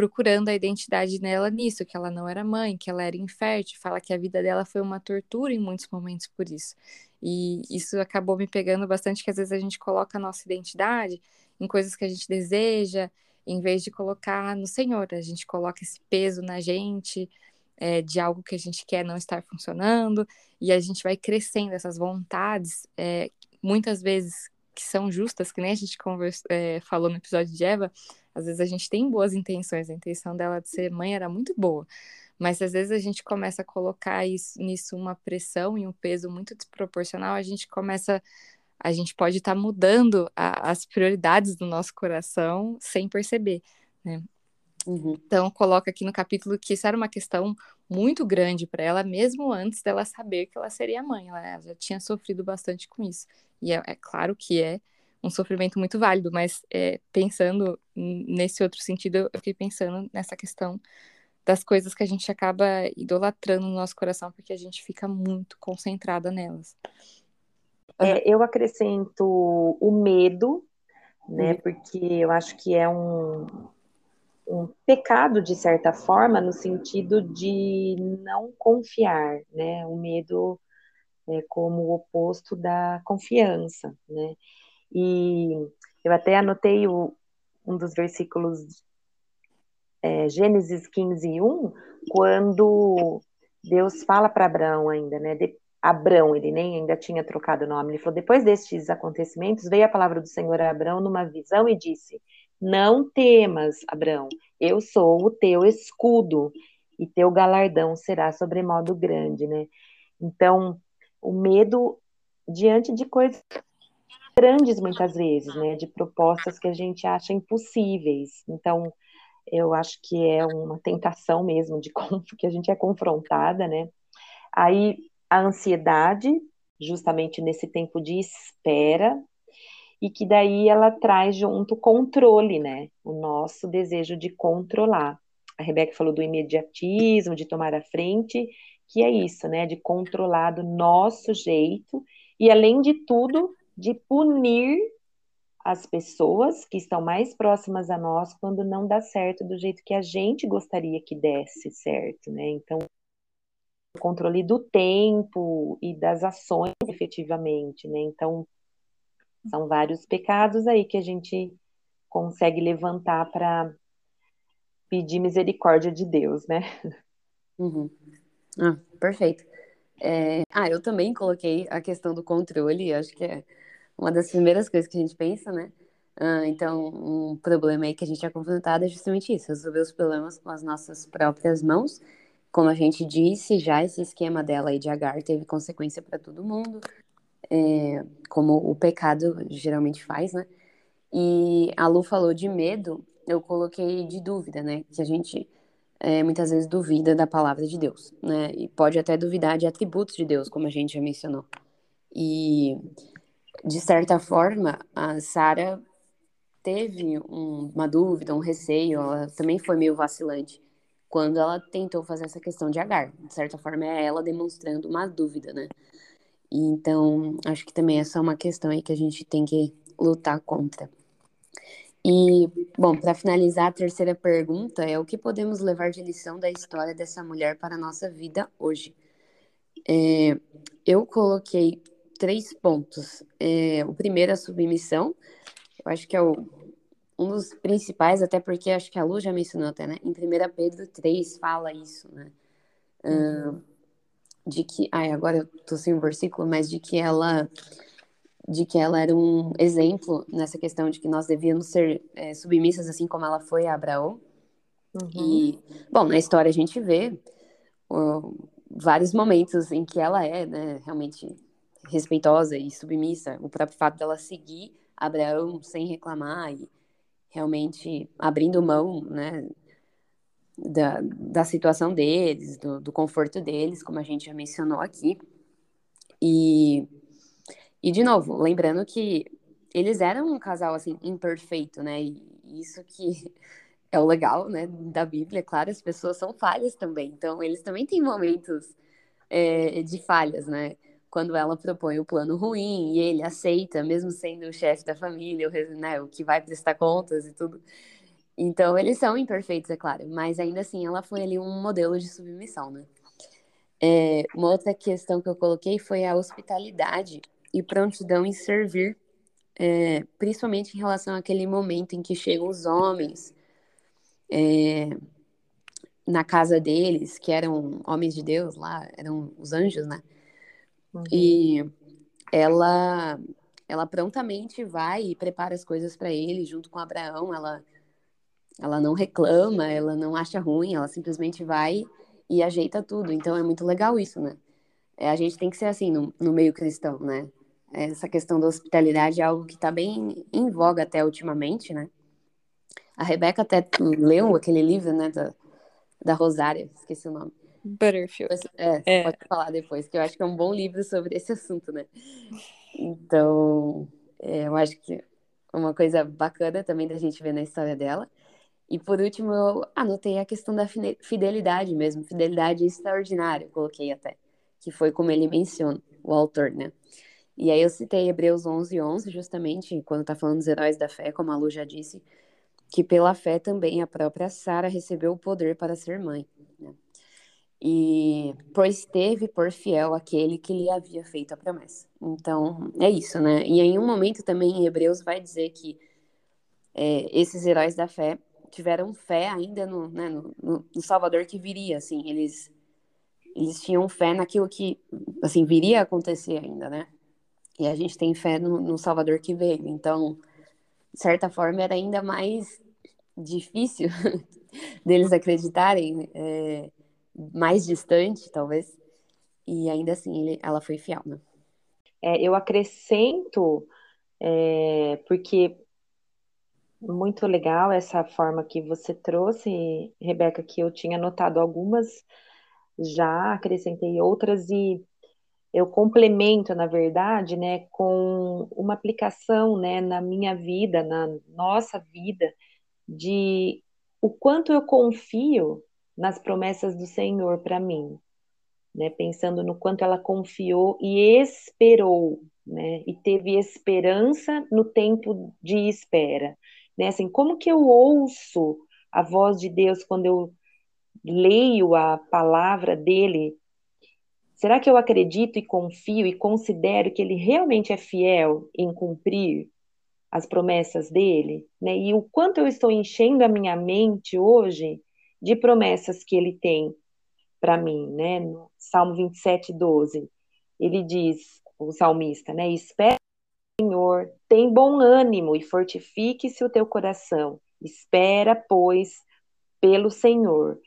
Speaker 1: procurando a identidade dela nisso, que ela não era mãe, que ela era infértil, fala que a vida dela foi uma tortura em muitos momentos por isso. E isso acabou me pegando bastante, que às vezes a gente coloca a nossa identidade em coisas que a gente deseja, em vez de colocar no Senhor, a gente coloca esse peso na gente, é, de algo que a gente quer não estar funcionando, e a gente vai crescendo essas vontades, é, muitas vezes que são justas, que nem a gente conversa, é, falou no episódio de Eva, às vezes a gente tem boas intenções, a intenção dela de ser mãe era muito boa, mas às vezes a gente começa a colocar isso, nisso uma pressão e um peso muito desproporcional, a gente começa, a gente pode estar tá mudando a, as prioridades do nosso coração sem perceber, né? Uhum. Então, coloca aqui no capítulo que isso era uma questão muito grande para ela, mesmo antes dela saber que ela seria mãe. Ela já tinha sofrido bastante com isso. E é, é claro que é um sofrimento muito válido, mas é, pensando nesse outro sentido, eu fiquei pensando nessa questão das coisas que a gente acaba idolatrando no nosso coração, porque a gente fica muito concentrada nelas.
Speaker 3: É, eu acrescento o medo, né? Uhum. Porque eu acho que é um, um pecado de certa forma no sentido de não confiar, né? O medo é como o oposto da confiança, né? E eu até anotei o, um dos versículos é, Gênesis 15, 1, quando Deus fala para Abraão ainda, né? De, Abrão, ele nem ainda tinha trocado o nome. Ele falou: depois destes acontecimentos, veio a palavra do Senhor a Abrão numa visão e disse: não temas, Abraão, eu sou o teu escudo e teu galardão será sobremodo grande, né? Então, o medo diante de coisas grandes muitas vezes, né, de propostas que a gente acha impossíveis. Então, eu acho que é uma tentação mesmo de que a gente é confrontada, né? Aí a ansiedade, justamente nesse tempo de espera, e que daí ela traz junto controle, né? O nosso desejo de controlar. A Rebeca falou do imediatismo, de tomar a frente, que é isso, né? De controlar do nosso jeito e, além de tudo, de punir as pessoas que estão mais próximas a nós quando não dá certo do jeito que a gente gostaria que desse certo, né? Então, o controle do tempo e das ações efetivamente, né? Então, são vários pecados aí que a gente consegue levantar para pedir misericórdia de Deus, né?
Speaker 2: Uhum. Ah, perfeito. É... Ah, eu também coloquei a questão do controle, acho que é uma das primeiras coisas que a gente pensa, né? Ah, então, um problema aí que a gente é confrontado é justamente isso, resolver os problemas com as nossas próprias mãos. Como a gente disse, já esse esquema dela aí de Agar teve consequência para todo mundo é, como o pecado geralmente faz, né? E a Lu falou de medo, eu coloquei de dúvida, né? Que a gente é, muitas vezes duvida da palavra de Deus, né? E pode até duvidar de atributos de Deus, como a gente já mencionou. E, de certa forma, a Sara teve um, uma dúvida, um receio, ela também foi meio vacilante quando ela tentou fazer essa questão de Agar. De certa forma, é ela demonstrando uma dúvida, né? Então, acho que também essa é uma questão aí que a gente tem que lutar contra. E, bom, para finalizar, a terceira pergunta é o que podemos levar de lição da história dessa mulher para a nossa vida hoje? É, eu coloquei três pontos. É, o primeiro, a submissão. Eu acho que é o, um dos principais, até porque acho que a Lu já mencionou até, né? Em 1 Pedro 3 fala isso, né? Uhum de que, ai, agora eu tô sem um versículo, mas de que ela de que ela era um exemplo nessa questão de que nós devíamos ser é, submissas assim como ela foi a Abraão. Uhum. E, bom, na história a gente vê uh, vários momentos em que ela é, né, realmente respeitosa e submissa. O próprio fato dela seguir Abraão sem reclamar e realmente abrindo mão, né, da, da situação deles, do, do conforto deles, como a gente já mencionou aqui. E, e, de novo, lembrando que eles eram um casal, assim, imperfeito, né? E isso que é o legal, né, da Bíblia, claro, as pessoas são falhas também. Então, eles também têm momentos é, de falhas, né? Quando ela propõe o plano ruim e ele aceita, mesmo sendo o chefe da família, o, né, o que vai prestar contas e tudo. Então, eles são imperfeitos, é claro, mas ainda assim ela foi ali um modelo de submissão, né? É, uma outra questão que eu coloquei foi a hospitalidade e prontidão em servir, é, principalmente em relação àquele momento em que chegam os homens é, na casa deles, que eram homens de Deus lá, eram os anjos, né? Uhum. E ela ela prontamente vai e prepara as coisas para ele junto com Abraão. Ela ela não reclama, ela não acha ruim, ela simplesmente vai e ajeita tudo. Então é muito legal isso, né? É, a gente tem que ser assim no, no meio cristão, né? Essa questão da hospitalidade é algo que está bem em voga até ultimamente, né? A Rebeca até leu aquele livro, né, da, da Rosária, esqueci o nome.
Speaker 1: Butterfield.
Speaker 2: É, é, pode falar depois, que eu acho que é um bom livro sobre esse assunto, né? Então, é, eu acho que uma coisa bacana também da gente ver na história dela. E por último, eu anotei a questão da fidelidade mesmo, fidelidade extraordinária, eu coloquei até, que foi como ele menciona, o autor, né? E aí eu citei Hebreus 11, 11, justamente, quando tá falando dos heróis da fé, como a Lu já disse, que pela fé também a própria Sara recebeu o poder para ser mãe. Né? E pois teve por fiel aquele que lhe havia feito a promessa. Então, é isso, né? E em um momento também em Hebreus vai dizer que é, esses heróis da fé tiveram fé ainda no, né, no, no, Salvador que viria, assim, eles eles tinham fé naquilo que, assim, viria a acontecer ainda, né? E a gente tem fé no, no Salvador que veio. Então, de certa forma, era ainda mais difícil deles acreditarem, é, mais distante, talvez. E ainda assim, ele, ela foi fiel, né?
Speaker 3: É, eu acrescento, é, porque muito legal essa forma que você trouxe, Rebeca, que eu tinha notado algumas, já acrescentei outras e eu complemento, na verdade, né, com uma aplicação, né, na minha vida, na nossa vida, de o quanto eu confio nas promessas do Senhor para mim, né, pensando no quanto ela confiou e esperou, né, e teve esperança no tempo de espera, né, assim, como que eu ouço a voz de Deus quando eu leio a palavra dele Será que eu acredito e confio e considero que ele realmente é fiel em cumprir as promessas dele? Né? E o quanto eu estou enchendo a minha mente hoje de promessas que ele tem para mim, né? No Salmo 27, 12, ele diz, o salmista, né? Espera, Senhor, tem bom ânimo e fortifique-se o teu coração. Espera, pois, pelo Senhor.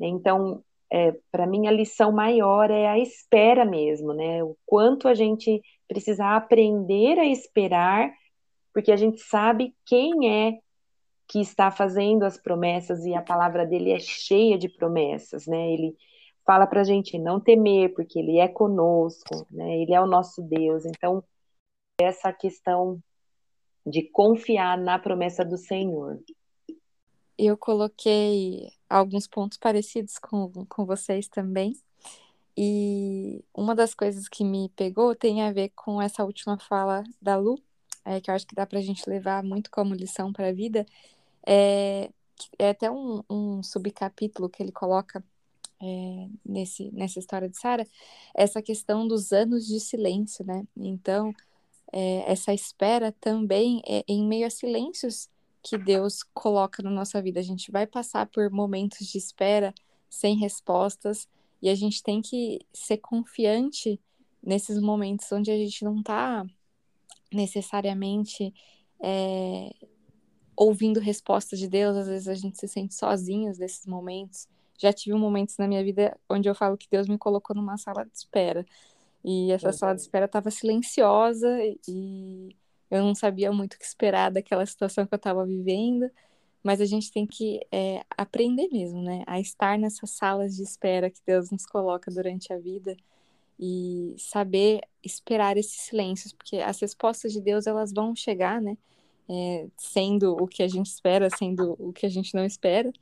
Speaker 3: Então, é, para mim a lição maior é a espera mesmo, né? O quanto a gente precisa aprender a esperar, porque a gente sabe quem é que está fazendo as promessas e a palavra dele é cheia de promessas, né? Ele fala para a gente não temer, porque ele é conosco, né? Ele é o nosso Deus. Então, essa questão de confiar na promessa do Senhor
Speaker 1: eu coloquei alguns pontos parecidos com, com vocês também. E uma das coisas que me pegou tem a ver com essa última fala da Lu, é, que eu acho que dá para a gente levar muito como lição para a vida. É, é até um, um subcapítulo que ele coloca é, nesse, nessa história de Sara, essa questão dos anos de silêncio, né? Então, é, essa espera também é em meio a silêncios que Deus coloca na nossa vida. A gente vai passar por momentos de espera sem respostas e a gente tem que ser confiante nesses momentos onde a gente não está necessariamente é, ouvindo respostas de Deus. Às vezes a gente se sente sozinhos nesses momentos. Já tive momentos na minha vida onde eu falo que Deus me colocou numa sala de espera. E essa sala de espera estava silenciosa e eu não sabia muito o que esperar daquela situação que eu estava vivendo, mas a gente tem que é, aprender mesmo, né? A estar nessas salas de espera que Deus nos coloca durante a vida e saber esperar esses silêncios, porque as respostas de Deus elas vão chegar, né? É, sendo o que a gente espera, sendo o que a gente não espera,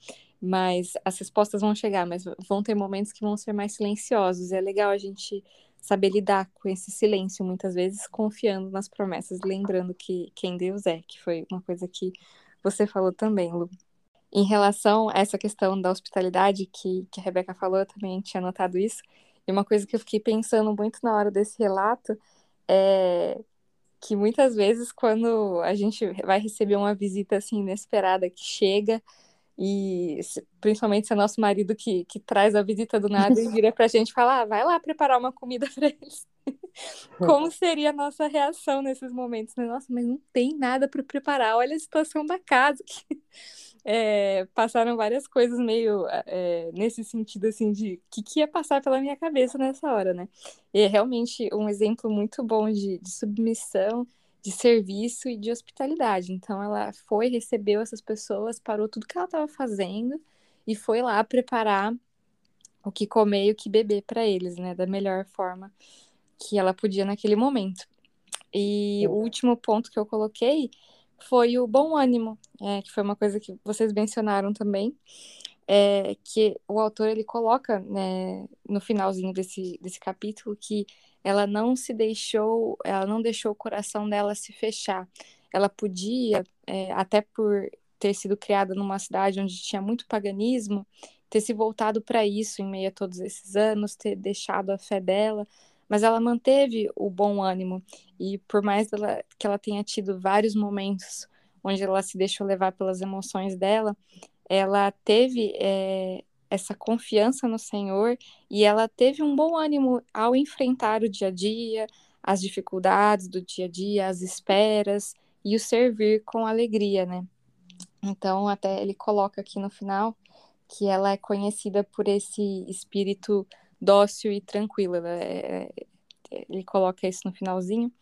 Speaker 1: mas as respostas vão chegar, mas vão ter momentos que vão ser mais silenciosos. É legal a gente saber lidar com esse silêncio, muitas vezes confiando nas promessas, lembrando que quem Deus é, que foi uma coisa que você falou também, Lu. Em relação a essa questão da hospitalidade que, que a Rebeca falou, eu também tinha notado isso. E uma coisa que eu fiquei pensando muito na hora desse relato é que muitas vezes quando a gente vai receber uma visita assim inesperada que chega e principalmente se é nosso marido que, que traz a visita do nada e vira pra gente falar, ah, vai lá preparar uma comida para eles. Como seria a nossa reação nesses momentos? Né? Nossa, mas não tem nada para preparar, olha a situação da casa. É, passaram várias coisas meio é, nesse sentido, assim, de o que, que ia passar pela minha cabeça nessa hora, né? E é realmente um exemplo muito bom de, de submissão, de serviço e de hospitalidade. Então, ela foi, recebeu essas pessoas, parou tudo que ela estava fazendo e foi lá preparar o que comer e o que beber para eles, né? Da melhor forma que ela podia naquele momento. E o último ponto que eu coloquei foi o bom ânimo, é, que foi uma coisa que vocês mencionaram também, é, que o autor ele coloca né, no finalzinho desse, desse capítulo que ela não se deixou, ela não deixou o coração dela se fechar. Ela podia, é, até por ter sido criada numa cidade onde tinha muito paganismo, ter se voltado para isso em meio a todos esses anos, ter deixado a fé dela, mas ela manteve o bom ânimo e por mais que ela tenha tido vários momentos onde ela se deixou levar pelas emoções dela, ela teve é, essa confiança no Senhor e ela teve um bom ânimo ao enfrentar o dia a dia, as dificuldades do dia a dia, as esperas e o servir com alegria, né? Então, até ele coloca aqui no final que ela é conhecida por esse espírito dócil e tranquila. É, é, ele coloca isso no finalzinho.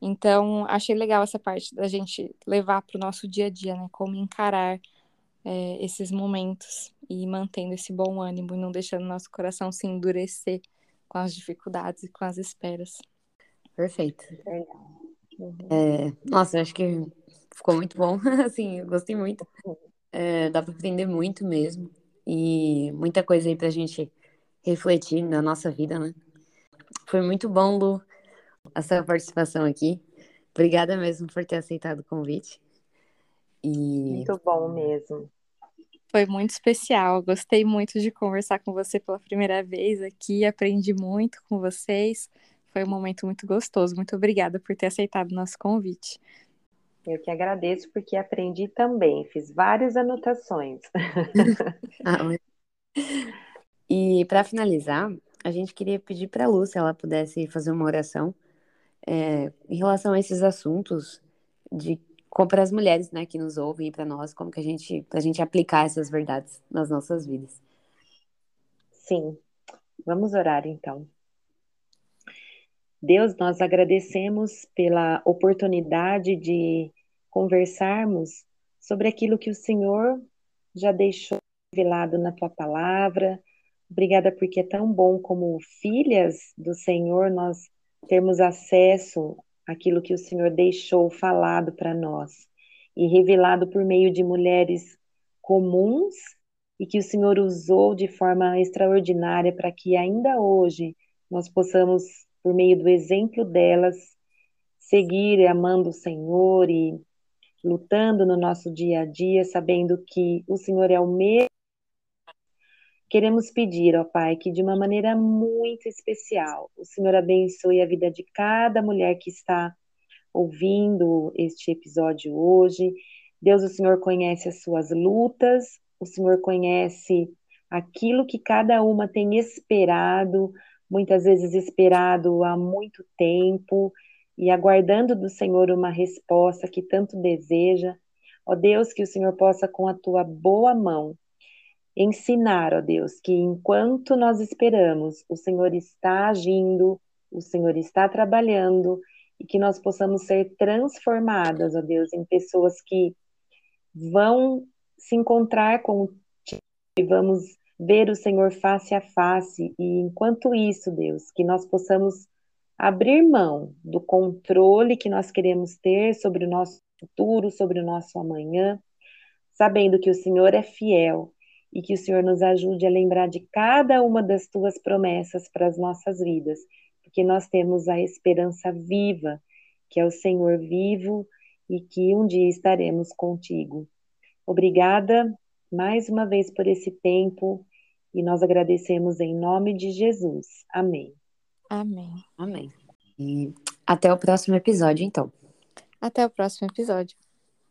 Speaker 1: Então, achei legal essa parte da gente levar para o nosso dia a dia, né? Como encarar é, esses momentos e mantendo esse bom ânimo e não deixando nosso coração se endurecer com as dificuldades e com as esperas.
Speaker 2: Perfeito. Uhum. É, nossa, acho que ficou muito bom. assim, eu gostei muito. É, dá para aprender muito mesmo. E muita coisa aí para a gente refletir na nossa vida, né? Foi muito bom, Lu, essa participação aqui. Obrigada mesmo por ter aceitado o convite.
Speaker 3: E... Muito bom mesmo.
Speaker 1: Foi muito especial. Gostei muito de conversar com você pela primeira vez aqui. Aprendi muito com vocês. Foi um momento muito gostoso. Muito obrigada por ter aceitado o nosso convite.
Speaker 3: Eu que agradeço porque aprendi também. Fiz várias anotações.
Speaker 2: ah, e para finalizar, a gente queria pedir para a Lu se ela pudesse fazer uma oração é, em relação a esses assuntos de para as mulheres, né, que nos ouvem e para nós, como que a gente, a gente aplicar essas verdades nas nossas vidas.
Speaker 3: Sim, vamos orar então. Deus, nós agradecemos pela oportunidade de conversarmos sobre aquilo que o Senhor já deixou revelado na tua palavra, Obrigada porque é tão bom como filhas do Senhor nós termos acesso àquilo que o Senhor deixou falado para nós e revelado por meio de mulheres comuns e que o Senhor usou de forma extraordinária para que ainda hoje nós possamos, por meio do exemplo delas, seguir amando o Senhor e lutando no nosso dia a dia, sabendo que o Senhor é o mesmo Queremos pedir, ó Pai, que de uma maneira muito especial o Senhor abençoe a vida de cada mulher que está ouvindo este episódio hoje. Deus, o Senhor conhece as suas lutas, o Senhor conhece aquilo que cada uma tem esperado, muitas vezes esperado há muito tempo e aguardando do Senhor uma resposta que tanto deseja. Ó Deus, que o Senhor possa, com a tua boa mão, ensinar, ó Deus, que enquanto nós esperamos, o Senhor está agindo, o Senhor está trabalhando e que nós possamos ser transformadas, ó Deus, em pessoas que vão se encontrar com e vamos ver o Senhor face a face. E enquanto isso, Deus, que nós possamos abrir mão do controle que nós queremos ter sobre o nosso futuro, sobre o nosso amanhã, sabendo que o Senhor é fiel e que o Senhor nos ajude a lembrar de cada uma das tuas promessas para as nossas vidas, porque nós temos a esperança viva, que é o Senhor vivo e que um dia estaremos contigo. Obrigada mais uma vez por esse tempo e nós agradecemos em nome de Jesus. Amém.
Speaker 1: Amém.
Speaker 2: Amém. E até o próximo episódio, então.
Speaker 1: Até o próximo episódio.